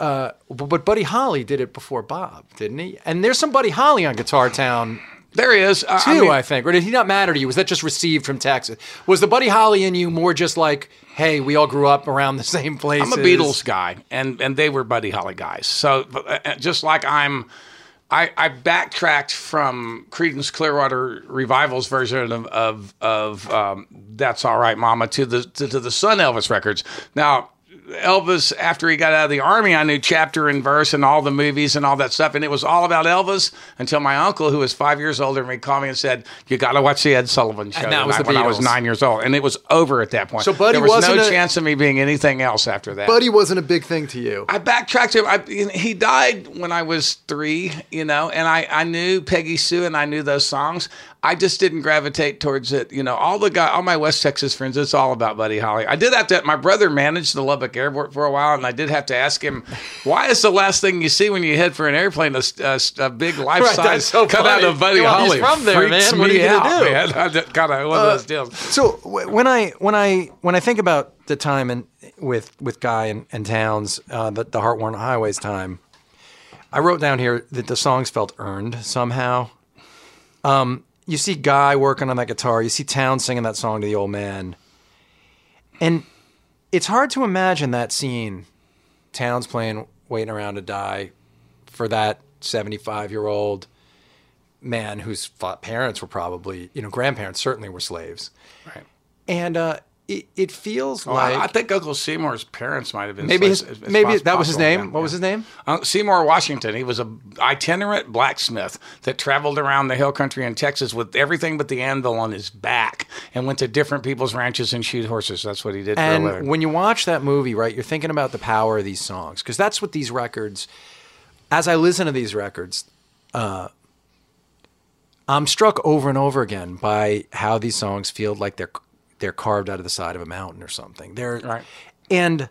uh, but, Buddy Holly did it before Bob, didn't he? And there's some Buddy Holly on Guitar Town There he is. Too, I I, think. Or did he not matter to you? Was that just received from Texas? Was the Buddy Holly in you more just like, hey, we all grew up around the same place? I'm a Beatles guy, and and they were Buddy Holly guys. So uh, uh, just like I'm, I, I backtracked from Creedence Clearwater Revival's version of of, of um, "That's All Right, Mama" to the to, to the Sun Elvis records. Now. Elvis, after he got out of the army, I knew chapter and verse and all the movies and all that stuff. And it was all about Elvis until my uncle, who was five years older than me, called me and said, You got to watch the Ed Sullivan show. And that was the when I was nine years old. And it was over at that point. So Buddy there was wasn't no a- chance of me being anything else after that. Buddy wasn't a big thing to you. I backtracked him. I, he died when I was three, you know, and I, I knew Peggy Sue and I knew those songs. I just didn't gravitate towards it. You know, all the guy, all my West Texas friends, it's all about Buddy Holly. I did have to. My brother managed the Lubbock Airport for a while, and I did have to ask him, "Why is the last thing you see when you head for an airplane a, a, a big life size that's so cutout funny. of Buddy Well, he's Holly?" from there, Freaks man. What are you out, do? man. kind of one of those deals. So when I when I when I think about the time in, with with Guy and, and Townes, uh, the, the Heartworn Highways time, I wrote down here that the songs felt earned somehow. Um, you see Guy working on that guitar, you see Townes singing that song to the old man, and it's hard to imagine that scene, Townes playing "Waiting Around to Die," for that seventy-five-year-old man whose parents were probably, you know, grandparents certainly were slaves. Right. And uh, it, it feels Well, like I, I think Uncle Seymour's parents might have been maybe his, slaves. It's maybe that was his name. yeah, what was his name? Uh, Seymour Washington. He was a itinerant blacksmith that traveled around the hill country in Texas with everything but the anvil on his back and went to different people's ranches and shoot horses. That's what he did for a And when you watch that movie, right, you're thinking about the power of these songs because that's what these records. As I listen to these records, uh, I'm struck over and over again by how these songs feel like they're they're carved out of the side of a mountain or something. They're Right. and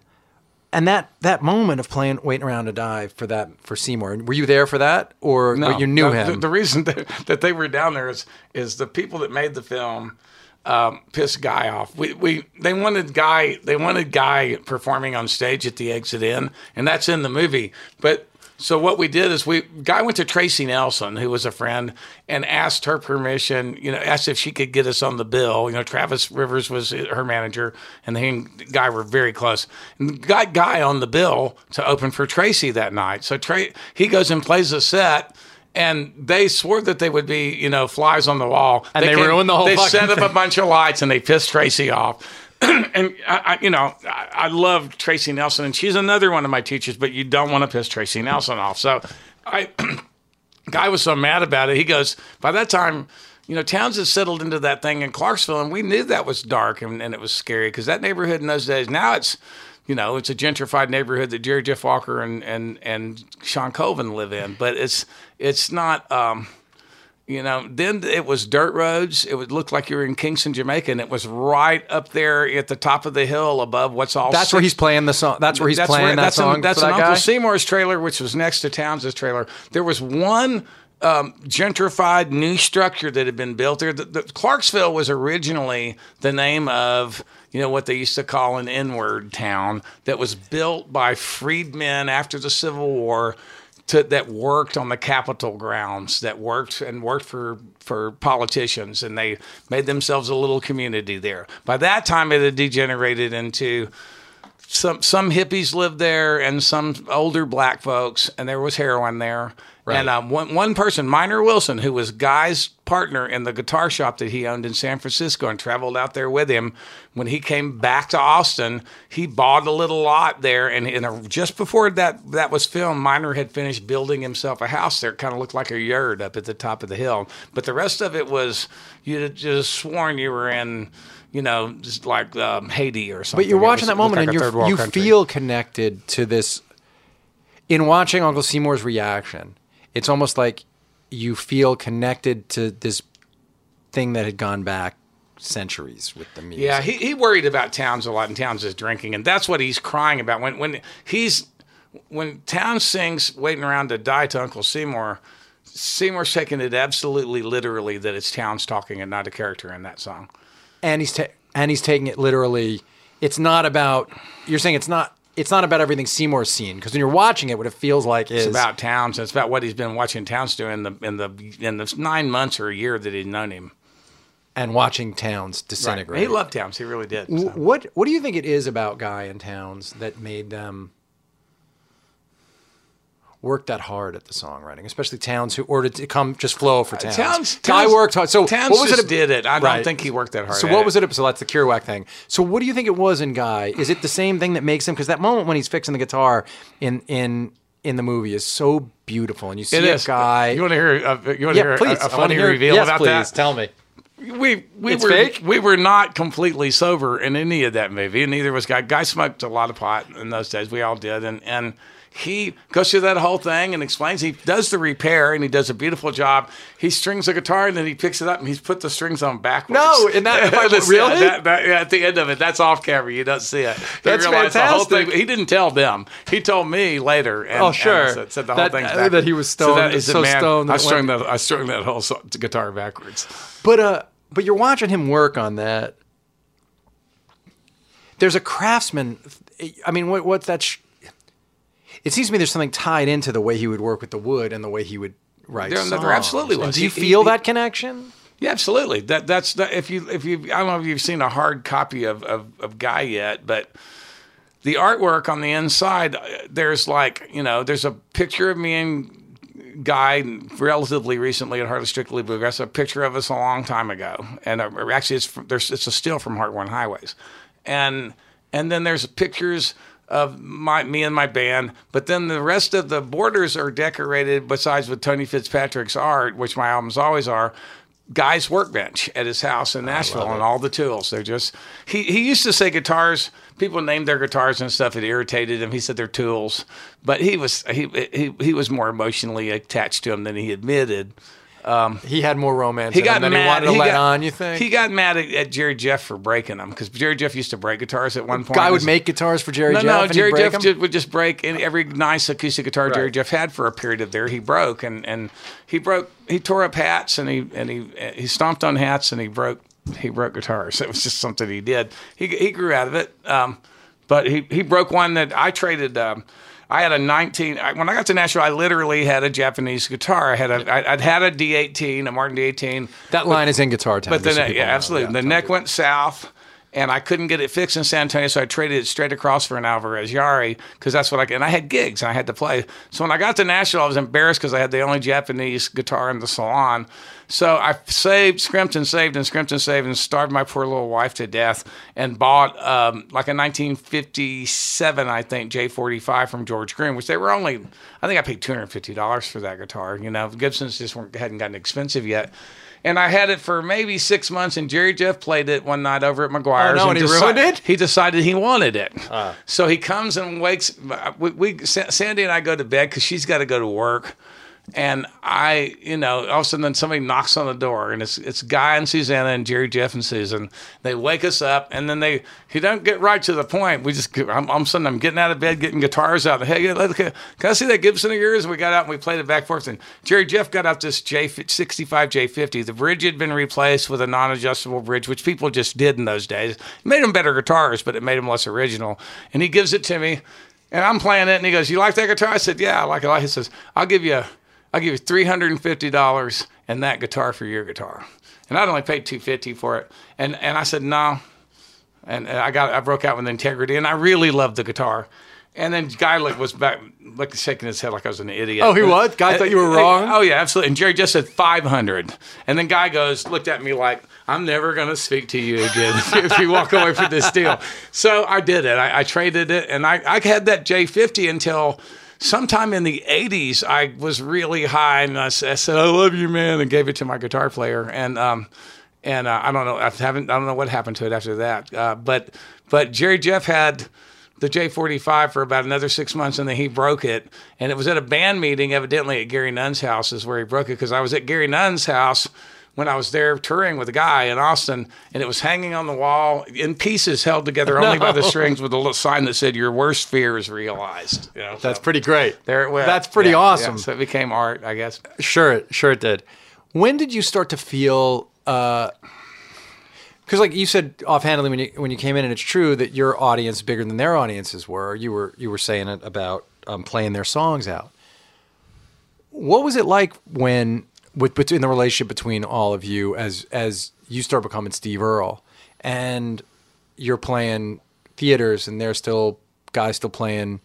and that that moment of playing "Waiting Around to Die" for that for Seymour. Were you there for that, or No, you knew the, him? The, the reason that, that they were down there is is the people that made the film um, pissed Guy off. We, we they wanted Guy they wanted Guy performing on stage at the exit in, and that's in the movie. But so what we did is we Guy went to Tracy Nelson, who was a friend, and asked her permission. You know, asked if she could get us on the bill. You know, Travis Rivers was her manager, and he and Guy were very close. And got Guy on the bill to open for Tracy that night. So Tra- he goes and plays a set and they swore that they would be, you know, flies on the wall. And they ruined the whole They set up thing. a bunch of lights and they pissed Tracy off. and I, I, you know, I, I love Tracy Nelson, and she's another one of my teachers. But you don't want to piss Tracy Nelson off. So, I, guy was so mad about it. He goes, by that time. You know, Townes had settled into that thing in Clarksville, and we knew that was dark and, and it was scary because that neighborhood in those days. Now it's, you know, it's a gentrified neighborhood that Jerry Jeff Walker and and and Shawn Colvin live in, but it's it's not. Um, you know, then it was dirt roads. It would look like you were in Kingston, Jamaica, and it was right up there at the top of the hill above what's all. that's where he's playing the song. That's where he's that's playing where- that that's song. An, that's an that Uncle guy? Seymour's trailer, which was next to Townes' trailer. There was one um, gentrified new structure that had been built there. The, the, Clarksville was originally the name of you know what they used to call an N-word town that was built by freedmen after the Civil War. To, that worked on the Capitol grounds, that worked and worked for for politicians, and they made themselves a little community there. By that time, it had degenerated into some some hippies lived there and some older black folks, and there was heroin there. And um, one one person, Minor Wilson, who was Guy's partner in the guitar shop that he owned in San Francisco, and traveled out there with him. When he came back to Austin, he bought a little lot there, and, and uh, just before that that was filmed, Minor had finished building himself a house there. It kind of looked like a yard up at the top of the hill, but the rest of it was you'd just sworn you were in. You know, just like um, Haiti or something. But you're watching was- that moment like and you you country. feel connected to this. In watching Uncle Seymour's reaction, it's almost like you feel connected to this thing that had gone back centuries with the music. Yeah, he, he worried about Townes a lot, and Townes is drinking, and that's what he's crying about when when he's when Townes sings "Waiting Around to Die" to Uncle Seymour. Seymour's taking it absolutely literally that it's Townes talking and not a character in that song. and he's ta- and he's taking it literally. It's not about. You're saying it's not. It's not about everything Seymour's seen because when you're watching it, what it feels like is It's about Townes. And it's about what he's been watching Townes do in the in the in the nine months or a year that he'd known him. and watching Townes disintegrate. He loved Townes. He really did. so. What What do you think it is about Guy and Townes that made them work that hard at the songwriting, especially Townes, who or did it come just flow for Townes? Uh, Townes, Guy Townes- worked hard. So Townes what was just it? did it. I Right. don't think he worked that hard. So at what was it? So that's the Kerouac thing. So what do you think it was in Guy? Is it the same thing that makes him? Because that moment when he's fixing the guitar in in in the movie is so beautiful, and you see It a guy. You want to hear? A, you want to yeah, hear a- please. a, funny hear- reveal yes, about please. that? Tell me. we we It's were fake? we were not completely sober in any of that movie, and neither was Guy. Guy smoked a lot of pot in those days. We all did, and and he goes through that whole thing and explains. He does the repair, and he does a beautiful job. He strings the guitar, and then he picks it up, and he's put the strings on backwards. No, in that- That's- really? that- that- yeah, at the end of it, that's off camera. You don't see it. You That's realize The whole fantastic. thing, he didn't tell them. He told me later. And, Oh, sure. and said, said the whole That- thing's uh, that he was So stoned- he so "Man, stoned I strung that. I strung that whole so- guitar backwards. But uh, but you're watching him work on that. There's a craftsman. I mean, what what's that? Sh- it seems to me there's something tied into the way he would work with the wood and the way he would write. There- there songs. absolutely And. Do you He- feel he- that connection? Yeah, absolutely. That that's that, if you if you I don't know if you've seen a hard copy of of, of Guy yet, but the artwork on the inside, there's like you know, there's a picture of me and Guy relatively recently at Hardly Strictly Bluegrass, a picture of us a long time ago, and uh, actually it's from, there's it's a still from Heartworn Highways, and and then there's pictures of my me and my band, but then the rest of the borders are decorated besides with Tony Fitzpatrick's art, which my albums always are. Guy's workbench at his house in Nashville and all the tools. They're just he he used to say guitars. People named their guitars and stuff. It irritated him. He said they're tools, but he was he he he was more emotionally attached to them than he admitted. He had more romance. He got than mad. he wanted to he let got, on. You think he got mad at, at Jerry Jeff for breaking them because Jerry Jeff used to break guitars at one point. guy would make guitars for Jerry no, Jeff? no. Jerry Jeff just, would just break any, every nice acoustic guitar Jerry Jeff had for a period of there. He broke and, and he broke. He tore up hats and he and he he stomped on hats and he broke he broke guitars. It was just something he did. He he grew out of it. Um, but he he broke one that I traded. Um, I had a 19. I, when I got to Nashville, I literally had a Japanese guitar. I had a. I, I'd had a D18, a Martin D18. that line is in Guitar Town. But then, yeah, absolutely. the neck went south, and I couldn't get it fixed in San Antonio, so I traded it straight across for an Alvarez Yairi because that's what I. And I had gigs, and I had to play. So when I got to Nashville, I was embarrassed because I had the only Japanese guitar in the salon. So I saved, scrimped and saved and scrimped and saved and starved my poor little wife to death and bought um, like a 1957, I think, J45 from George Gruhn, which they were only, I think I paid $250 for that guitar. You know, Gibsons just hadn't gotten expensive yet. And I had it for maybe six months, and Jerry Jeff played it one night over at oh, McGuire's. Oh, no, and he ruined it? He decided he wanted it. Uh. So he comes and wakes. We, we Sandy and I go to bed because she's got to go to work. And I, you know, all of a sudden then somebody knocks on the door, and it's it's Guy and Susanna and Jerry, Jeff and Susan. They wake us up, and then they he don't get right to the point. We just I'm, I'm sudden I'm getting out of bed, getting guitars out. Hey, let- can I see that Gibson of yours? We got out and we played it back and forth. And Jerry Jeff got out this J 65 J50. The bridge had been replaced with a non-adjustable bridge, which people just did in those days. It made them better guitars, but it made them less original. And he gives it to me, and I'm playing it, and he goes, "You like that guitar?" I said, "Yeah, I like it." a lot." He says, "I'll give you." I'll give you three hundred and fifty dollars and that guitar for your guitar. And I'd only paid two fifty for it. And and I said no. And, and I got I broke out with integrity, and I really loved the guitar. And then Guy like was back, like shaking his head like I was an idiot. Oh, he was? Guy uh, thought you were wrong? Oh yeah, absolutely. And Jerry just said five hundred, and then Guy goes looked at me like I'm never gonna speak to you again if you walk away from this deal. So I did it. I, I traded it, and I, I had that J50 until sometime in the 80s. I was really high, and I said I love you, man, and gave it to my guitar player, and um, and uh, I don't know, I haven't, I don't know what happened to it after that, uh, but but Jerry Jeff had the J45 for about another six months, and then he broke it. And it was at a band meeting, evidently at Gary Nunn's house, is where he broke it. Because I was at Gary Nunn's house when I was there touring with a guy in Austin, and it was hanging on the wall in pieces, held together only by the strings, with a little sign that said "Your worst fear is realized." You know, That's so pretty great. there it went. That's pretty Yeah, awesome. yeah. So it became art, I guess. Sure, it sure it did. When did you start to feel? Uh, Because like you said offhandedly when you when you came in, and it's true that your audience bigger than their audiences were. You were you were saying it about um, playing their songs out. What was it like when with between the relationship between all of you as as you start becoming Steve Earle and you're playing theaters and they're still guys still playing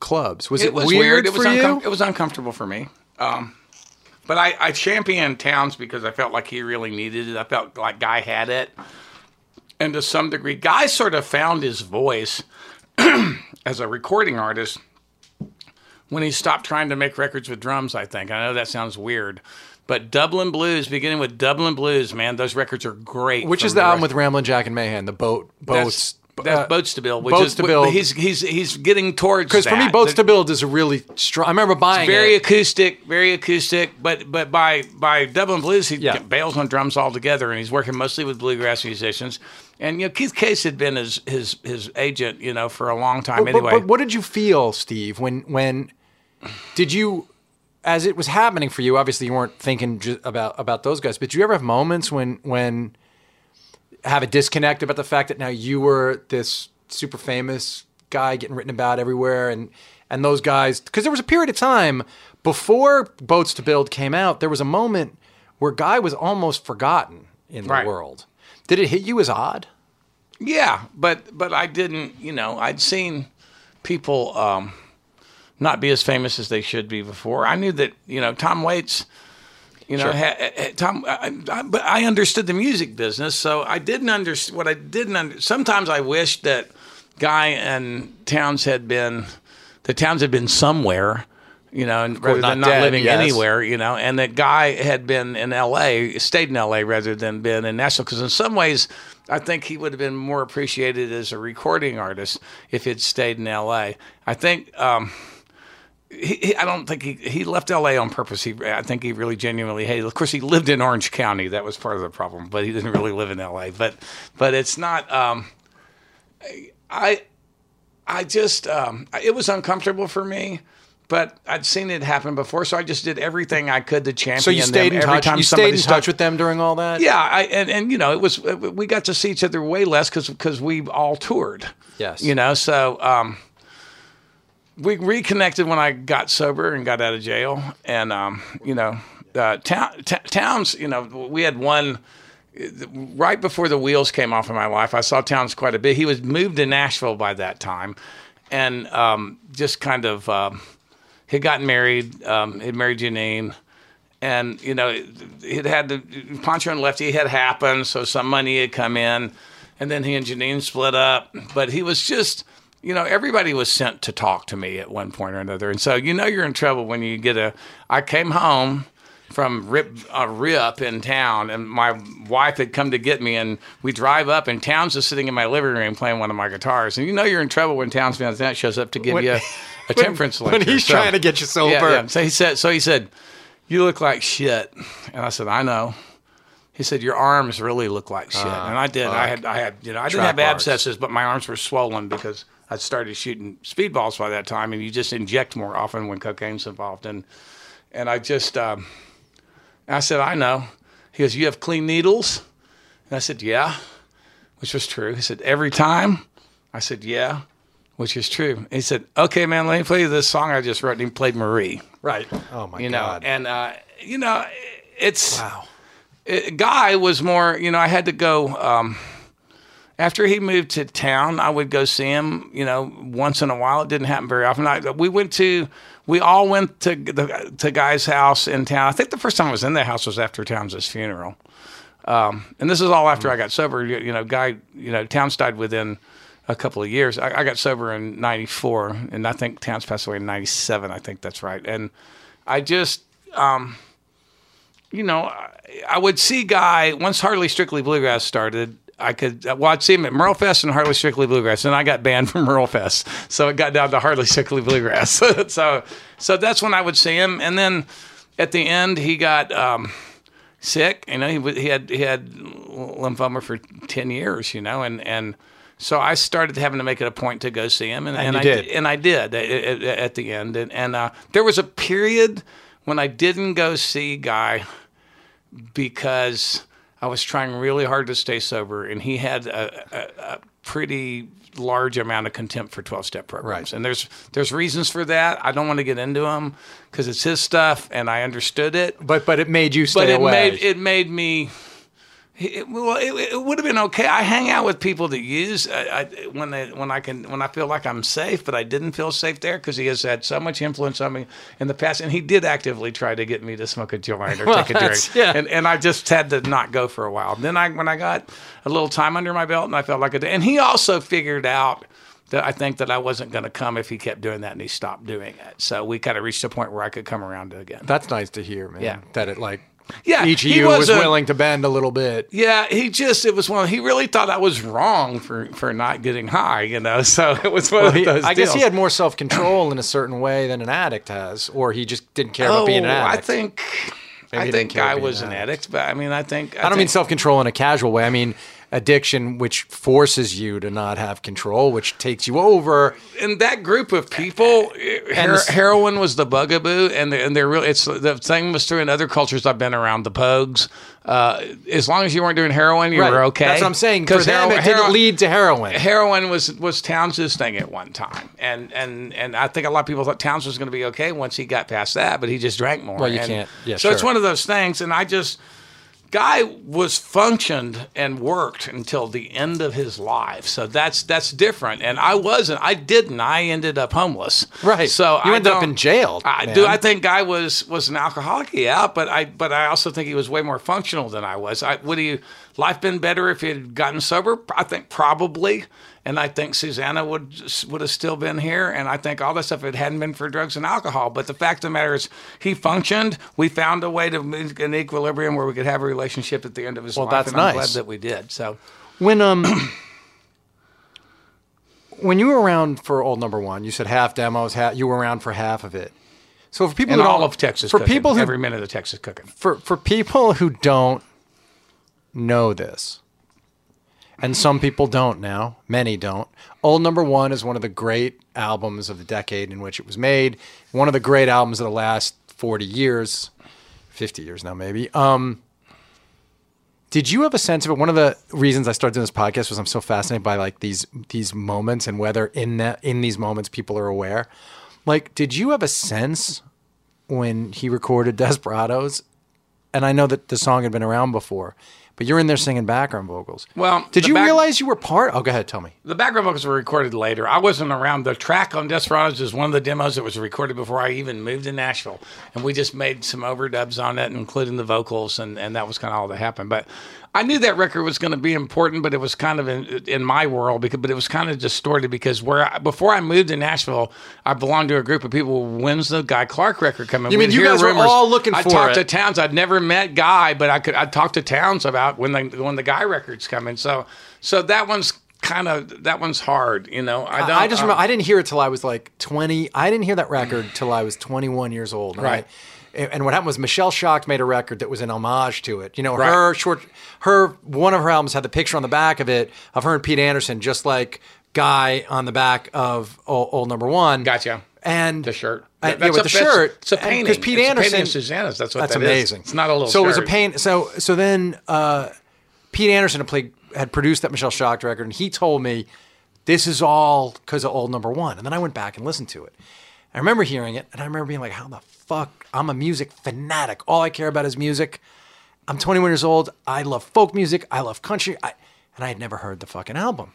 clubs? Was it, it was weird, weird. It for was you? uncom- it was uncomfortable for me. Um, but I, I championed Townes because I felt like he really needed it. I felt like Guy had it, and to some degree, Guy sort of found his voice as a recording artist when he stopped trying to make records with drums. I think I know that sounds weird. But Dublin Blues, beginning with Dublin Blues, man, those records are great. Which is the album with Ramblin' Jack and Mayhem, the boat boats. That's, that's uh, Boats to Build. Which Boats is, to Build. He's he's he's getting towards Because for me. Boats The- to Build is a really strong. I remember buying very it. acoustic, very acoustic. But but by by Dublin Blues, he Yeah. bails on drums altogether, and he's working mostly with bluegrass musicians. And you know, Keith Case had been his his his agent, you know, for a long time. But- anyway, But, what did you feel, Steve, when when did you, as it was happening for you? Obviously, you weren't thinking ju- about about those guys, but did you ever have moments when when have a disconnect about the fact that now you were this super famous guy getting written about everywhere, and and those guys? Because there was a period of time before Boats to Build came out, there was a moment where Guy was almost forgotten in the Right. world. Did it hit you as odd? Yeah, but but I didn't. You know, I'd seen people um, not be as famous as they should be before. I knew that you know Tom Waits. You know, Sure. ha, ha- Tom. I, I, but I understood the music business, so I didn't understand what I didn't. Under, sometimes I wished that Guy and Townes had been, the Townes had been somewhere. You know, and rather not than not dead, living yes. anywhere, you know, and that guy had been in L.A., stayed in L.A. rather than been in Nashville. Because in some ways, I think he would have been more appreciated as a recording artist if he'd stayed in L.A. I think. Um, he, he, I don't think he, he left L.A. on purpose. He, I think he really genuinely hated. Of course, he lived in Orange County. That was part of the problem, but he didn't really live in L.A. But, but it's not. Um, I, I just um, it was uncomfortable for me. But I'd seen it happen before, so I just did everything I could to champion So you stayed them in every touch. time You stayed in touch with them during all that. yeah, I, and and you know it was we got to see each other way less because because we all toured. Yes. you know so um, we reconnected when I got sober and got out of jail, and um, you know uh, town, t- Townes. You know we had one right before the wheels came off in my life. I saw Townes quite a bit. He was moved to Nashville by that time, and um, just kind of um, had gotten married. Um, had married Jeanene, and you know it had the Pancho and Lefty had happened, so some money had come in, and then he and Jeanene split up. But he was just. You know, everybody was sent to talk to me at one point or another, and so you know you're in trouble when you get a. I came home from Rip uh, Rip in town, and my wife had come to get me, and we drive up, and Townes is sitting in my living room playing one of my guitars, and you know you're in trouble when Townes Van Zandt shows up to give When- you a, a temperance when lecture. he's So- trying to get you sober. Yeah, yeah. So he said, so he said, you look like shit, and I said, I know. He said, "Your arms really look like shit," and I did. I had, I had, you know, I didn't have abscesses, but my arms were swollen because I started shooting speedballs by that time, and you just inject more often when cocaine's involved, and and I just, um, I said, I know. He goes, you have clean needles, and I said, yeah, which was true. He said, every time, I said, yeah, which is true. He said, okay, man, let me play you this song I just wrote, and he played Marie, Right. Oh my you know, and uh, you know, it's wow. it, guy was more you know i had to go um, after he moved to town i would go see him you know once in a while. It didn't happen very often. I, we went to we all went to the to guy's house in town. I think the first time i was in that house was after Townes's funeral. Um, and this is all after i got sober. You, you know guy you know Townes died within a couple of years. I, I got sober in 94 and i think Townes passed away in 97 i think that's right. And i just um, you know, I- I would see Guy once Hardly Strictly Bluegrass started. I could well, see him at Merle Fest and Hardly Strictly Bluegrass, and I got banned from Merle Fest, so it got down to Hardly Strictly Bluegrass. so, so that's when I would see him, and then at the end he got um, sick. You know, he he had he had lymphoma for ten years. You know, and and so I started having to make it a point to go see him, and, and, you I did. and I did at, at, at the end, and, and uh, there was a period when I didn't go see Guy because I was trying really hard to stay sober, and he had a, a, a pretty large amount of contempt for 12 step programs. Right. And there's there's reasons for that. I don't want to get into them because it's his stuff and I understood it. But but it made you stay But it away. made it made me it, well, it, it would have been okay. I hang out with people that use I, I, when they when I can when I feel like I'm safe, but I didn't feel safe there because he has had so much influence on me in the past, and he did actively try to get me to smoke a joint or Well, take a drink, yeah. and and I just had to not go for a while. Then I when I got a little time under my belt, and I felt like it, and he also figured out. That I think that I wasn't going to come if he kept doing that, and he stopped doing it. So we kind of reached a point where I could come around again. That's nice to hear, man. Yeah. That it like Yeah, each of he you was was, a- willing to bend a little bit. Yeah, he just it was one. He really thought I was wrong for for not getting high, you know. So it was one Well, of he- those. I guess he had more self control in a certain way than an addict has, or he just didn't care about Oh, being an oh, addict. I think. Maybe I think I was an addict. addict, but I mean, I think I don't mean self control in a casual way. I mean addiction, which forces you to not have control, which takes you over. And that group of people, her- heroin was the bugaboo, and they're, and they're really. It's the thing was true in other cultures I've been around. The Pogues, uh, as long as you weren't doing heroin, you were okay. That's what I'm saying. For 'Cause them, hero- it didn't hero- lead to heroin. heroin was was Townes' thing at one time, and and and I think a lot of people thought Townes was going to be okay once he got past that, but he just drank more. Well, you And can't- yeah, so it's one of those things, and I just guy was functioned and worked until the end of his life. So that's that's different. And I wasn't. I didn't. I ended up homeless. Right. So You I ended up in jail, I man. do. I think Guy was was an alcoholic. Yeah, but I but I also think he was way more functional than I was. I would he life been better if he had gotten sober? I think probably. And I think Susanna would would have still been here, and I think all this stuff if it hadn't been for drugs and alcohol. But the fact of the matter is, he functioned. We found a way to meet an equilibrium where we could have a relationship at the end of his Well, life. that's and I'm nice. glad that we did. So When um when you were around for old number one, you said half demos, half, you were around for half of it. So for people and who all of Texas, for cooking, people who every minute of Texas cooking. for for people who don't know this, and some people don't now, many don't. Old Number One is one of the great albums of the decade in which it was made. One of the great albums of the last forty years, fifty years now, maybe. Um, did you have a sense of it? One of the reasons I started doing this podcast was I'm so fascinated by like these these moments and whether in that in these moments people are aware. Like, did you have a sense when he recorded Desperados and I know that the song had been around before, but you're in there singing background vocals. Well, did you back- realize you were part? Oh, go ahead, tell me. The background vocals were recorded later. I wasn't around. The track on Desperados is one of the demos that was recorded before I even moved to Nashville, and we just made some overdubs on it, including the vocals, and, and that was kind of all that happened. But I knew that record was going to be important, but it was kind of in, in my world because, but it was kind of distorted because where I, before I moved to Nashville, I belonged to a group of people. When's the Guy Clark record coming? You mean you guys were all looking I for it? I talked to Townes. I'd never met Guy, but I could. I talked to Townes about when the when the Guy record's coming. So so that one's kind of that one's hard. You know, I don't. I just um, remember I didn't hear it till I was like 20. I didn't hear that record till I was 21 years old. Right. I- and and what happened was Michelle Shocked made a record that was an homage to it. You know, Right. her short, her one of her albums had the picture on the back of it of her and Pete Anderson, just like Guy on the back of Old, Old Number One. Gotcha. And the shirt. Uh, yeah, with a- the shirt. It's a painting. 'cause Pete It's Anderson. painting of Susanna's. That's what That's that is. amazing. It's not a little. So it was a shirt. pain. So so then uh, Pete Anderson had played had produced that Michelle Shocked record, and he told me this is all because of old number one. And then I went back and listened to it. I remember hearing it, and I remember being like, "How the fuck? I'm a music fanatic. All I care about is music. I'm 21 years old. I love folk music. I love country. I, and I had never heard the fucking album."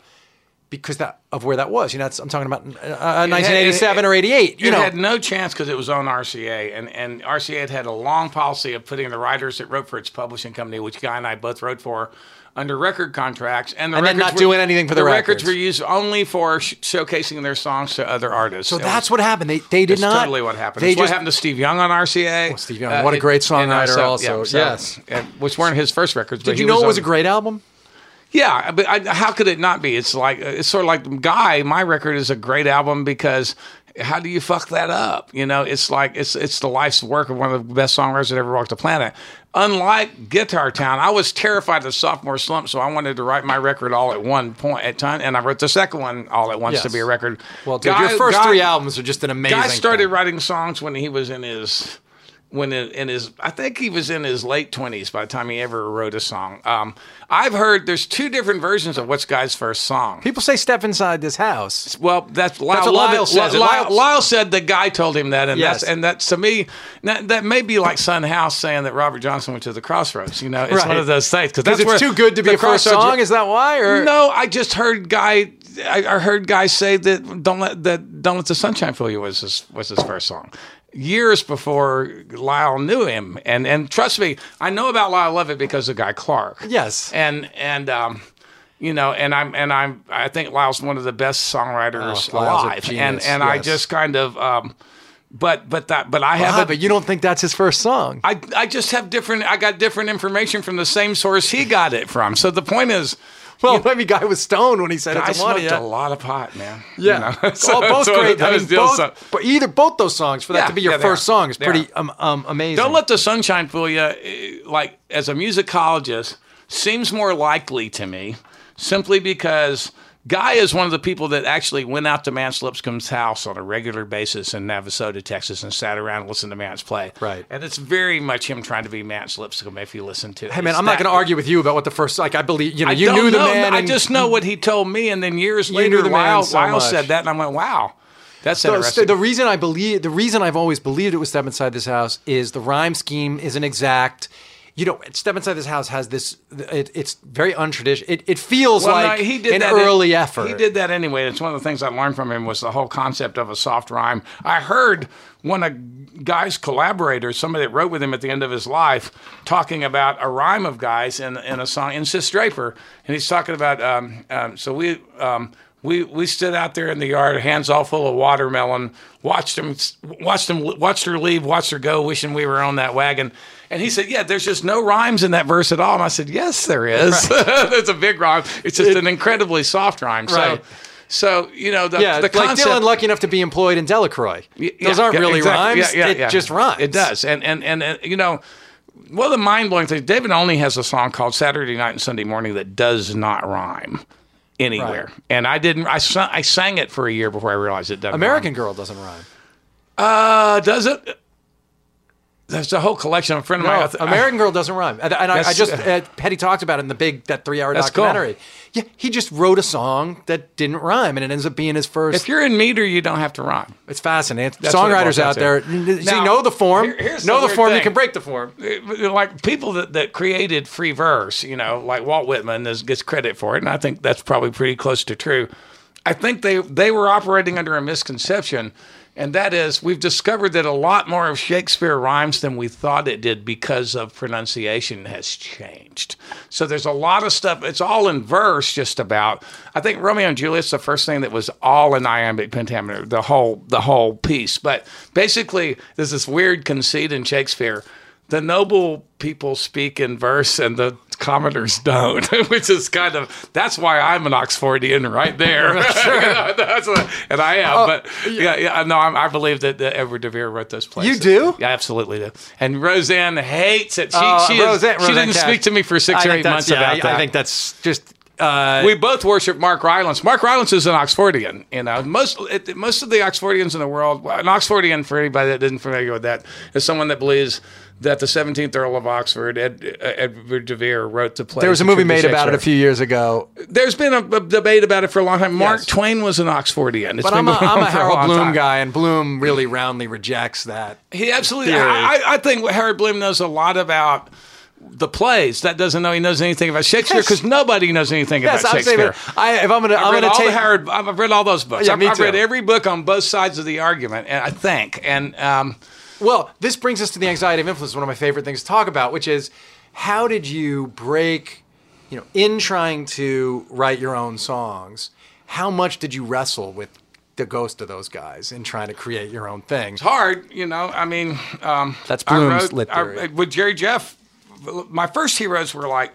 Because that of where that was, you know, I'm talking about uh, 1987 or 88. You it know, had no chance because it was on RCA, and, and RCA had had a long policy of putting the writers that wrote for its publishing company, which Guy and I both wrote for, under record contracts, and the And then not were- doing anything for the records records. were used only for sh- showcasing their songs to other artists. so It that's was- what happened. They they did not. totally what happened. They That's what just happened to Steve Young on RCA. Oh, Steve Young, what a great uh, songwriter so- also. yeah, so- Yes. and- which weren't his first records. Did you know it was on- a great album? yeah, but I, how could it not be? It's like it's sort of like Guy. My record is a great album because how do you fuck that up? You know, it's like it's it's the life's work of one of the best songwriters that ever walked the planet. Unlike Guitar Town, I was terrified of sophomore slump, so I wanted to write my record all at one point at time, and I wrote the second one all at once to be a record. Well, dude, Guy- your first Guy- three albums are just an amazing. Guy started thing. writing songs when he was in his when in, in his I think he was in his late twenties by the time he ever wrote a song. Um, I've heard there's two different versions of what's Guy's first song. People say step inside this house. Well, that's Lyle, what Lovett- Lyle says. Lyle, Lyle- Lyle said the guy told him that, and Yes. that's and that's to me that, that may be like Son House saying that Robert Johnson went to the Crossroads. You know, it's one of those things because that's it's too good to be a first Crossroads- song. Is that why? Or No, I just heard guy. I, I heard guys say that don't let that don't let the sunshine fool you was his was his first song. Years before Lyle knew him, and and trust me, I know about Lyle Lovett because of Guy Clark. Yes. and and um, you know, and I'm and I'm I think Lyle's one of the best songwriters Oh, alive, and genius, and I yes. just kind of um, but but that but I have a, but you don't think that's his first song? I, I just have different I got different information from the same source he got it from. So the point is well, maybe guy was stoned when he said I it to money. smoked a lot of pot, man. Yeah, You know? So all both it's of great. I mean, both, but either both those songs for that Yeah, to be your yeah, first song is pretty um, um, amazing. Don't let the sunshine fool you. eh, Like as a musicologist, seems more likely to me, simply because Guy is one of the people that actually went out to Mance Lipscomb's house on a regular basis in Navasota, Texas, and sat around and listened to Mance play. Right. and it's very much him trying to be Mance Lipscomb. If you listen to it, Hey man, It's I'm not going to argue with you about what the first like. I believe you know I you knew the man. I just know what he told me, and then years later, Lyle, so Lyle said that, and I went, "Wow, that's So, interesting." the reason I believe, the reason I've always believed it was Step Inside This House is the rhyme scheme isn't exact. You know, Step Inside This House has this. It, it's very untraditional. It, it feels Well, like no, he did an that early in- effort. He did that anyway. It's one of the things I learned from him was the whole concept of a soft rhyme. I heard one of Guy's collaborators, somebody that wrote with him at the end of his life, talking about a rhyme of Guy's in, in a song in Sis Draper, and he's talking about. Um, um, so we. Um, we, we stood out there in the yard, hands all full of watermelon, watched them, watched them, watched her leave, watched her go, wishing we were on that wagon. And he said, "Yeah, there's just no rhymes in that verse at all." And I said, "Yes, there is. There's a big rhyme. It's just an incredibly soft rhyme." So, Right. so you know the yeah, the like concept. Dylan, lucky enough to be employed in Delacroix. Yeah, Those aren't yeah, really exactly. rhymes. Yeah, yeah, it yeah. just rhymes. It does, and and and, uh, you know. Well, the mind blowing thing, David only has a song called Saturday Night and Sunday Morning that does not rhyme anywhere. Right. And I didn't, I, sang- I sang it for a year before I realized it doesn't American rhyme. Girl doesn't rhyme. Uh, does it? There's a whole collection. A friend of mine. American Girl doesn't rhyme. And, and I, I just uh, Petty talked about it in the big that three hour That's cool. documentary. Yeah, he just wrote a song that didn't rhyme, and it ends up being his first. If you're in meter, you don't have to rhyme. it's fascinating. That's Songwriters out there, see, know the form, here- know the form. You can break the form. like people that, that created free verse, you know, like Walt Whitman is, gets credit for it, and I think that's probably pretty close to true. I think they they were operating under a misconception, and that is we've discovered that a lot more of Shakespeare rhymes than we thought it did because of pronunciation has changed. So there's a lot of stuff. It's all in verse, just about. I think Romeo and Juliet's the first thing that was all in iambic pentameter, the whole the whole piece. But basically, there's this weird conceit in Shakespeare the noble people speak in verse and the commoners don't, which is kind of that's why I'm an Oxfordian right there. that's what, and I am, oh, but yeah, yeah, no, I'm, I believe that, that Edward de Vere wrote those plays. You do? Yeah, absolutely do. And Rosanne hates it. She, Oh, she, is- Rosanne- she didn't Cash. speak to me for six I or eight months yeah, about I, that. I think that's just. Uh, we both worship Mark Rylance. Mark Rylance is an Oxfordian. You know, most it, most of the Oxfordians in the world. An Oxfordian, for anybody that isn't familiar with that, is someone that believes that the 17th Earl of Oxford, Ed, Edward de Vere, wrote the play. there was a movie made about it a few years ago, There's been a, a debate about it for a long time. Mark Yes. Twain was an Oxfordian. It's but I'm a, I'm a Harold long Bloom time. guy, and Bloom really roundly rejects that. He absolutely. I, I think Harold Bloom knows a lot about the plays. That doesn't know he knows anything about Shakespeare Yes. because nobody knows anything Yes, about I'm Shakespeare. I, if I'm gonna, I've I'm read gonna take Harold. I've read all those books. Yeah, I've, me I've read every book on both sides of the argument, and I think, and um, Well, this brings us to the anxiety of influence, one of my favorite things to talk about, which is how did you break, you know, in trying to write your own songs, how much did you wrestle with the ghost of those guys in trying to create your own thing? It's hard. You know, I mean, um, That's I wrote- lit I- with Jerry Jeff, my first heroes were like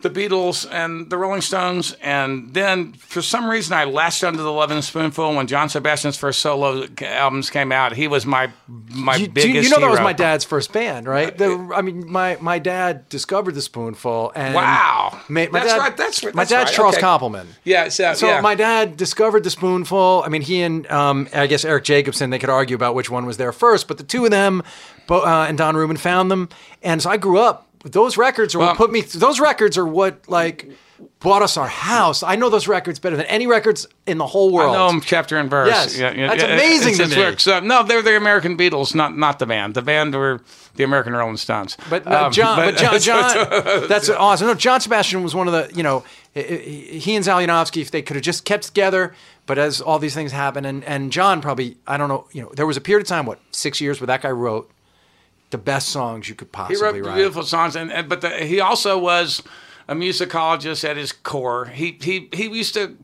the Beatles and the Rolling Stones, and then for some reason I latched onto the Lovin' Spoonful when John Sebastian's first solo albums came out. He was my my You, biggest. you, you know that was my dad's first band, right? The, I mean, my, my dad discovered the spoonful, and Wow. my That's dad, right, that's- my dad's right, Charles okay. Koppelman. Yeah, so, So yeah. my dad discovered the spoonful. I mean, he and um, I guess Erik Jacobsen. They could argue about which one was there first, but the two of them, Bo, uh, and Don Rubin found them. And so I grew up. Those records are Well- what put me. Those records are what like bought us our house. I know those records better than any records in the whole world. I know them chapter and verse. Yes. That's amazing It's, to me. Uh, no, they're the American Beatles, not not the band. The band were the American Rolling Stones. But, no, Um, John, but, John, John that's awesome. No, John Sebastian was one of the, you know, he and Zal Yanovsky, if they could have just kept together, but as all these things happen, and, and John probably, I don't know, you know, there was a period of time, what, six years where that guy wrote the best songs you could possibly write. He wrote write. beautiful songs, and, and but the, he also was a musicologist at his core. He he he used to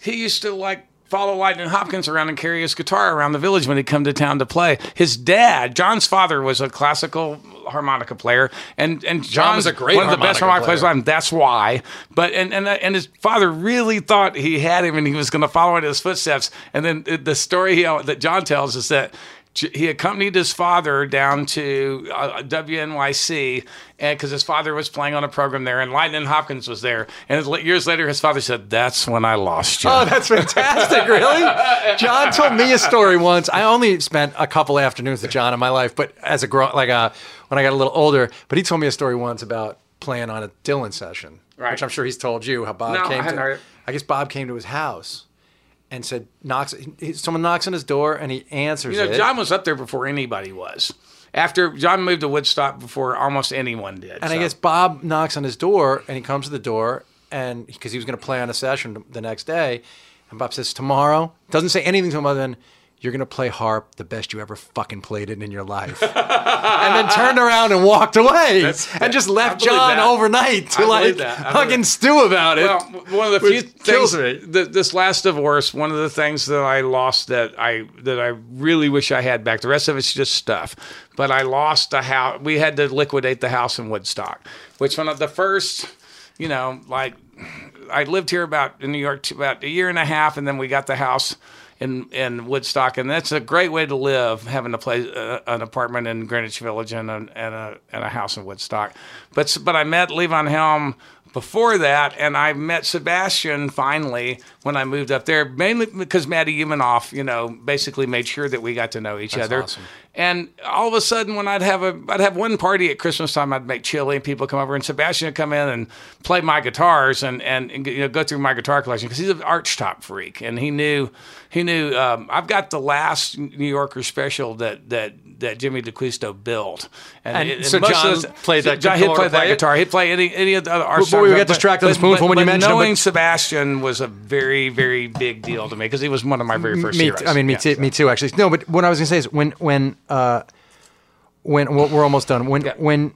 he used to like follow Lightnin' Hopkins around and carry his guitar around the village when he'd come to town to play. His dad, John's father, was a classical harmonica player, and and John was a great one of the best harmonica harmonica players player. alive. That's why. But and and uh, and his father really thought he had him, and he was going to follow in his footsteps. And then uh, the story he, that John tells is that. He accompanied his father down to uh, WNYC, because his father was playing on a program there, and Lightnin' Hopkins was there. And years later, his father said, "That's when I lost you." Oh, that's fantastic! Really, John told me a story once. I only spent a couple afternoons with John in my life, but as a grown, like uh when I got a little older. But he told me a story once about playing on a Dylan session, Right. which I'm sure he's told you how Bob No, came hadn't to. I guess Bob came to his house and said, "Knocks." he- Someone knocks on his door, and he answers You know, it. John was up there before anybody was. After John moved to Woodstock before almost anyone did. And so. I guess Bob knocks on his door, and he comes to the door, and because he was going to play on a session the next day, and Bob says tomorrow doesn't say anything to him other than you're going to play harp the best you ever fucking played it in your life, and then turned around and walked away, and just left John that. overnight to I like believe that. I believe fucking stew about it. Well, one of the few things th- this last divorce, one of the things that I lost that I that I really wish I had back. The rest of it's just stuff. But I lost the house. We had to liquidate the house in Woodstock, which one of the first, you know, like I lived here about in New York about a year and a half, and then we got the house. In, in Woodstock, and that's a great way to live, having to play uh, an apartment in Greenwich Village and a, and a and a house in Woodstock. But but I met Levon Helm before that, and I met Sebastian finally when I moved up there, mainly because Maddie Umanoff, you know, basically made sure that we got to know each other. awesome. And all of a sudden, when I'd have a, I'd have one party at Christmas time, I'd make chili, and people come over, and Sebastian would come in and play my guitars, and and, and you know go through my guitar collection because he's an archtop freak, and he knew, he knew. Um, I've got the last New Yorker special that that that Jimmy D'Aquisto built, And so most of John the- played that John, he'd guitar, play that guitar. He'd play any any of the other But- but we got distracted on the Spoonful when you mentioned him, but- knowing Sebastian was a very very big deal to me because he was one of my very first me, heroes. I mean, me Yeah, too. so. Me too. Actually, no. But what I was going to say is when when uh, when well, we're almost done. When Yeah. when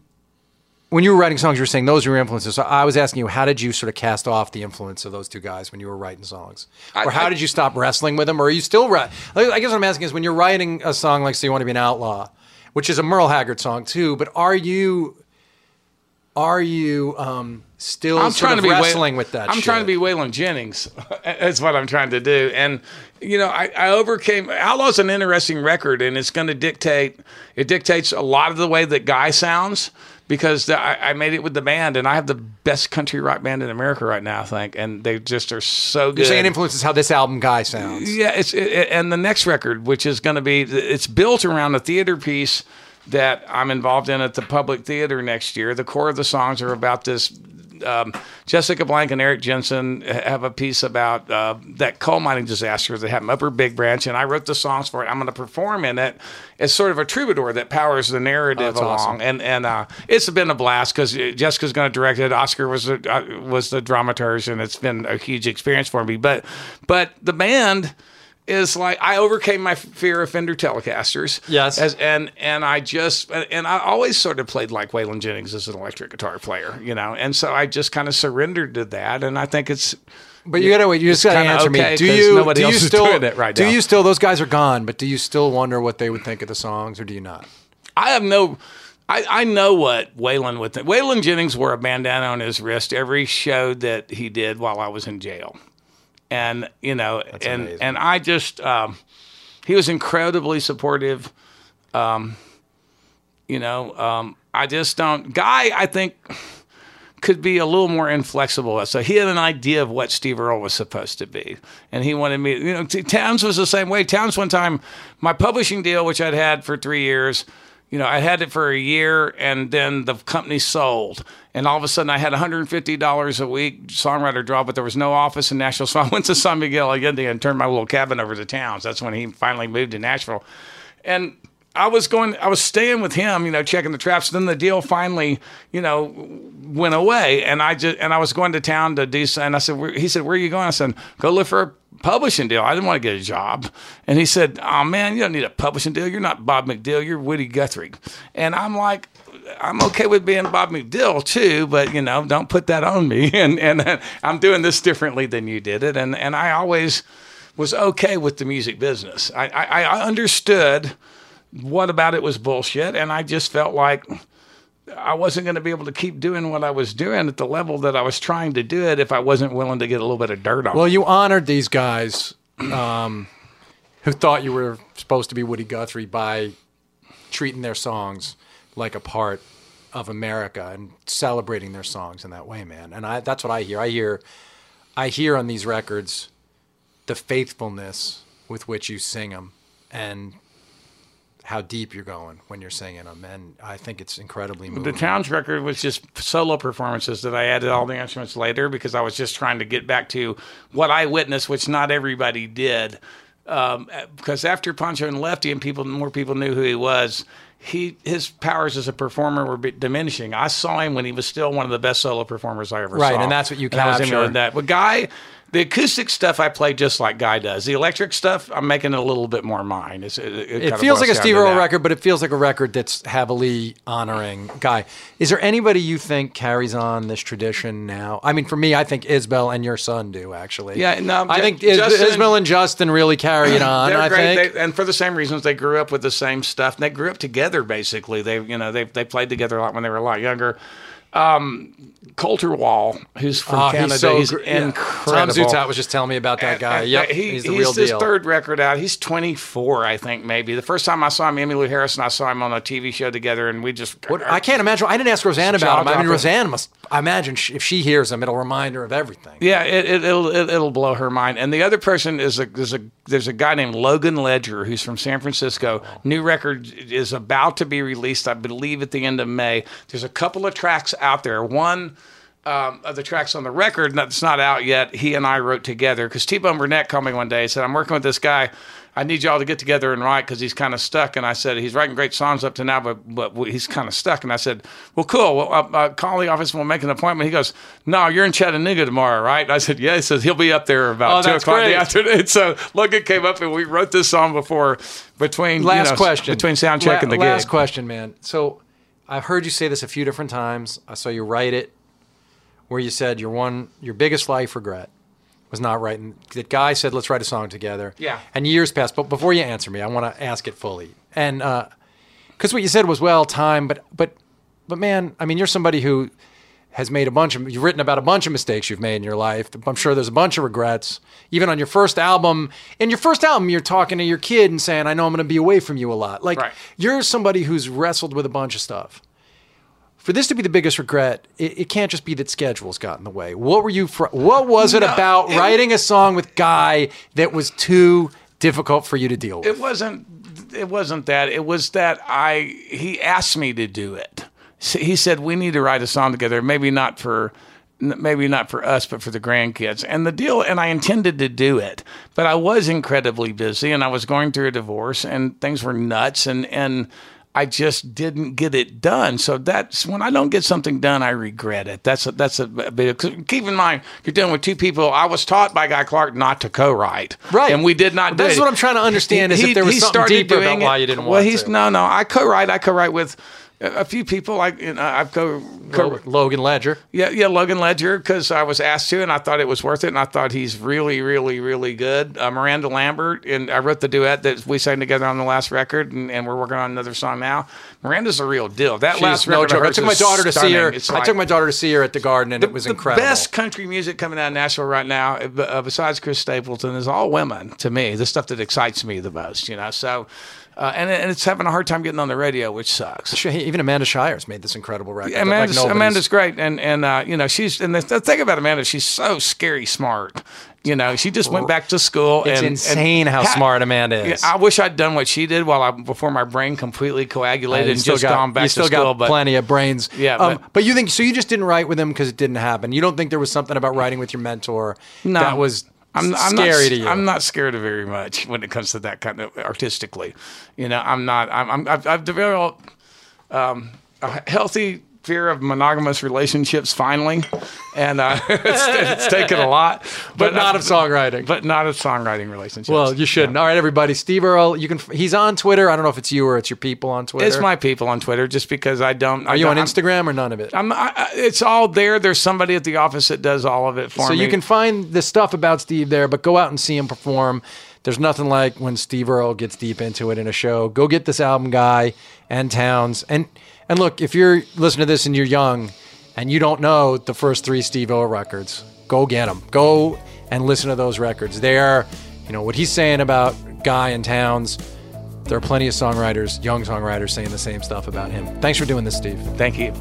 when you were writing songs, you were saying those were your influences. So I was asking you, how did you sort of cast off the influence of those two guys when you were writing songs, I- or how I- did you stop wrestling with them, or are you still writing? I guess what I'm asking is when you're writing a song like "So You Want to Be an Outlaw," which is a Merle Haggard song too, but are you are you um, still I'm trying to be wrestling Way- with that? I'm trying to be Waylon Jennings. That's what I'm trying to do. And you know, I, I overcame. Outlaw's an interesting record, and it's going to dictate. It dictates a lot of the way that Guy sounds because the, I, I made it with the band, and I have the best country rock band in America right now, I think, and they just are so good. You're saying influences how this album guy sounds. Yeah, it's it, and the next record, which is going to be, it's built around a theater piece that I'm involved in at the Public Theater next year. The core of the songs are about this. Um, Jessica Blank and Eric Jensen have a piece about uh, that coal mining disaster that happened Upper Big Branch, and I wrote the songs for it. I'm going to perform in it as sort of a troubadour that powers the narrative that's along, awesome. and and uh, it's been a blast because Jessica's going to direct it. Oscar was the, uh, was the dramaturge, and it's been a huge experience for me. But but the band is like I overcame my fear of Fender Telecasters. Yes. as, and and I just and I always sort of played like Waylon Jennings as an electric guitar player, you know, and so I just kind of surrendered to that, and I think it's. But you gotta wait. You just gotta answer okay me. Do you? nobody do you else is still? doing it right do now. you still? Those guys are gone. But do you still wonder what they would think of the songs, or do you not? I have no. I, I know what Waylon would think. Waylon Jennings wore a bandana on his wrist every show that he did while I was in jail, and you know, and amazing. and I just um, he was incredibly supportive. Um, you know, um, I just don't. Guy, I think could be a little more inflexible. So he had an idea of what Steve Earle was supposed to be, and he wanted me. You know, t- Townes was the same way. Townes one time, my publishing deal, which I'd had for three years, you know, I had it for a year, and then the company sold, and all of a sudden I had 150 dollars a week songwriter draw, but there was no office in Nashville, so I went to San Miguel Allende and turned my little cabin over to Townes. That's when he finally moved to Nashville, and I was going, I was staying with him, you know, checking the traps. Then the deal finally, you know, went away, and I just and I was going to town to do. And I said, he said, "Where are you going?" I said, "Go look for publishing deal." I didn't want to get a job, and he said, "Oh man, you don't need a publishing deal. You're not Bob McDill. You're Woody Guthrie." And I'm like. I'm okay with being Bob McDill too, but you know, don't put that on me. And and I'm doing this differently than you did it. And and I always was okay with the music business. I I, I understood what about it was bullshit and i just felt like i wasn't going to be able to keep doing what i was doing at the level that i was trying to do it if i wasn't willing to get a little bit of dirt on Well, it you honored these guys um, who thought you were supposed to be Woody Guthrie by treating their songs like a part of America and celebrating their songs in that way, man. And I, that's what I hear. I hear, I hear on these records the faithfulness with which you sing them and how deep you're going when you're singing them. And I think it's incredibly moving. the Townes record was just solo performances that i added all the instruments later because i was just trying to get back to what i witnessed which not everybody did um, because after Pancho and Lefty and people more people knew who he was, he his powers as a performer were diminishing. I saw him when he was still one of the best solo performers I ever Right, saw. Right, and that's what you And I was capture. that. But Guy, the acoustic stuff I play just like Guy does. The electric stuff I'm making it a little bit more mine. It, it It feels like a Steve Earle record, but it feels like a record that's heavily honoring Guy. Is there anybody you think carries on this tradition now? I mean, for me, I think Isbell and your son do actually. Yeah, no, I think Is- Justin- Isbell and Justin really carry it on. They're I great, think. They, and for the same reasons, they grew up with the same stuff. And they grew up together, basically. They, you know, they they played together a lot when they were a lot younger. Um, Colter Wall, who's from Oh, Canada, he's so he's yeah. incredible. Tom Zutaut was just telling me about that guy. And- Yep, he- he's the he's real his third record out. He's 24, I think, maybe. The first time I saw him, Emmylou Harris and I saw him on a TV show together, and we just. What, I can't imagine. I didn't ask Rosanne about him. I mean. Rosanne must. I imagine if she hears him, it'll remind her of everything. Yeah, it, it, it'll it, it'll blow her mind. And the other person is a there's a there's a guy named Logan Ledger who's from San Francisco. New record is about to be released, I believe, at the end of May. There's a couple of tracks out there. One. Um, of the tracks on the record that's not out yet, he and I wrote together because T Bone Burnett called me one day and said, I'm working with this guy. I need y'all to get together and write because he's kind of stuck. And I said, he's writing great songs up to now, but, but he's kind of stuck. And I said, well, cool. Well, uh, uh, call the office and we'll make an appointment. He goes, no, you're in Chattanooga tomorrow, right? And I said, yeah. He says, he'll be up there about Oh, 2 that's o'clock in the afternoon. So Logan came up and we wrote this song before, between, you Last know, question. between sound check La- and the Game. last gig. question, man. So I've heard you say this a few different times. I saw you write it, where you said your one, your biggest life regret was not writing. That guy said, "Let's write a song together." Yeah. And years passed, but before you answer me, I want to ask it fully. And uh, because what you said was well time, but but but man, I mean, you're somebody who has made a bunch of you've written about a bunch of mistakes you've made in your life. I'm sure there's a bunch of regrets. Even on your first album, in your first album, you're talking to your kid and saying, "I know I'm going to be away from you a lot." Like Right. you're somebody who's wrestled with a bunch of stuff. For this to be the biggest regret, it, it can't just be that schedules got in the way. What were you? Fr- what was it No, about it- writing a song with Guy that was too difficult for you to deal with? It wasn't. It wasn't that. It was that I. He asked me to do it. He said we need to write a song together. Maybe not for. Maybe not for us, but for the grandkids. And the deal, and I intended to do it, but I was incredibly busy, and I was going through a divorce, and things were nuts, and and I just didn't get it done. So that's when I don't get something done, I regret it. That's a, that's a. 'cause Keep in mind, you're dealing with two people. I was taught by Guy Clark not to co-write, Right. And we did not. But do that's it. what I'm trying to understand is if there was something deeper about why you didn't well, want he's to. no, no. I co-write. I co-write with a few people like you know, I've co, co Logan Ledger. yeah, yeah, Logan Ledger, because I was asked to, and I thought it was worth it, and I thought he's really, really, really good. Uh, Miranda Lambert, and I wrote the duet that we sang together on the last record, and, and we're working on another song now. Miranda's a real deal. That last She's no record. I took my daughter to see her. stunning. It's I took my daughter to see her at the Garden, and it was the incredible. best country music coming out of Nashville right now, uh, besides Chris Stapleton, is all women. To me, the stuff that excites me the most. You know, so. Uh, and, and it's having a hard time getting on the radio, which sucks. Even Amanda Shires made this incredible record. like, Amanda's, nobody's- Amanda's great, and and uh, you know she's and the, the thing about Amanda, she's so scary smart. You know, she just went back to school. It's and, insane and how ha- smart Amanda is. I wish I'd done what she did while I before my brain completely coagulated you and just got, gone back you still to school. got but plenty of brains. Yeah, um, but- but you think so? You just didn't write with him because it didn't happen. You don't think there was something about writing with your mentor No. that was I'm, I'm not? I'm not scared of very much when it comes to that kind of artistically. You know, I'm not. I'm. I'm I've, I've developed um, a healthy fear of monogamous relationships finally, and uh, it's, it's taken a lot, but not of songwriting. But not of songwriting relationships. well, you shouldn't. All right, everybody. Steve Earle, you can. He's on Twitter. I don't know if it's you or it's your people on Twitter. It's my people on Twitter, just because I don't. Are you on Instagram or none of it? I'm, I, I- it's all there. There's somebody at the office that does all of it for so me. So you can find the stuff about Steve there, but go out and see him perform. There's nothing like when Steve Earle gets deep into it in a show. Go get this album, guy, and Townes. And and look, if you're listening to this and you're young and you don't know the first three Steve Earle records, go get them. Go and listen to those records. They are, you know, what he's saying about Guy and Townes. There are plenty of songwriters, young songwriters, saying the same stuff about him. Thanks for doing this, Steve. Thank you.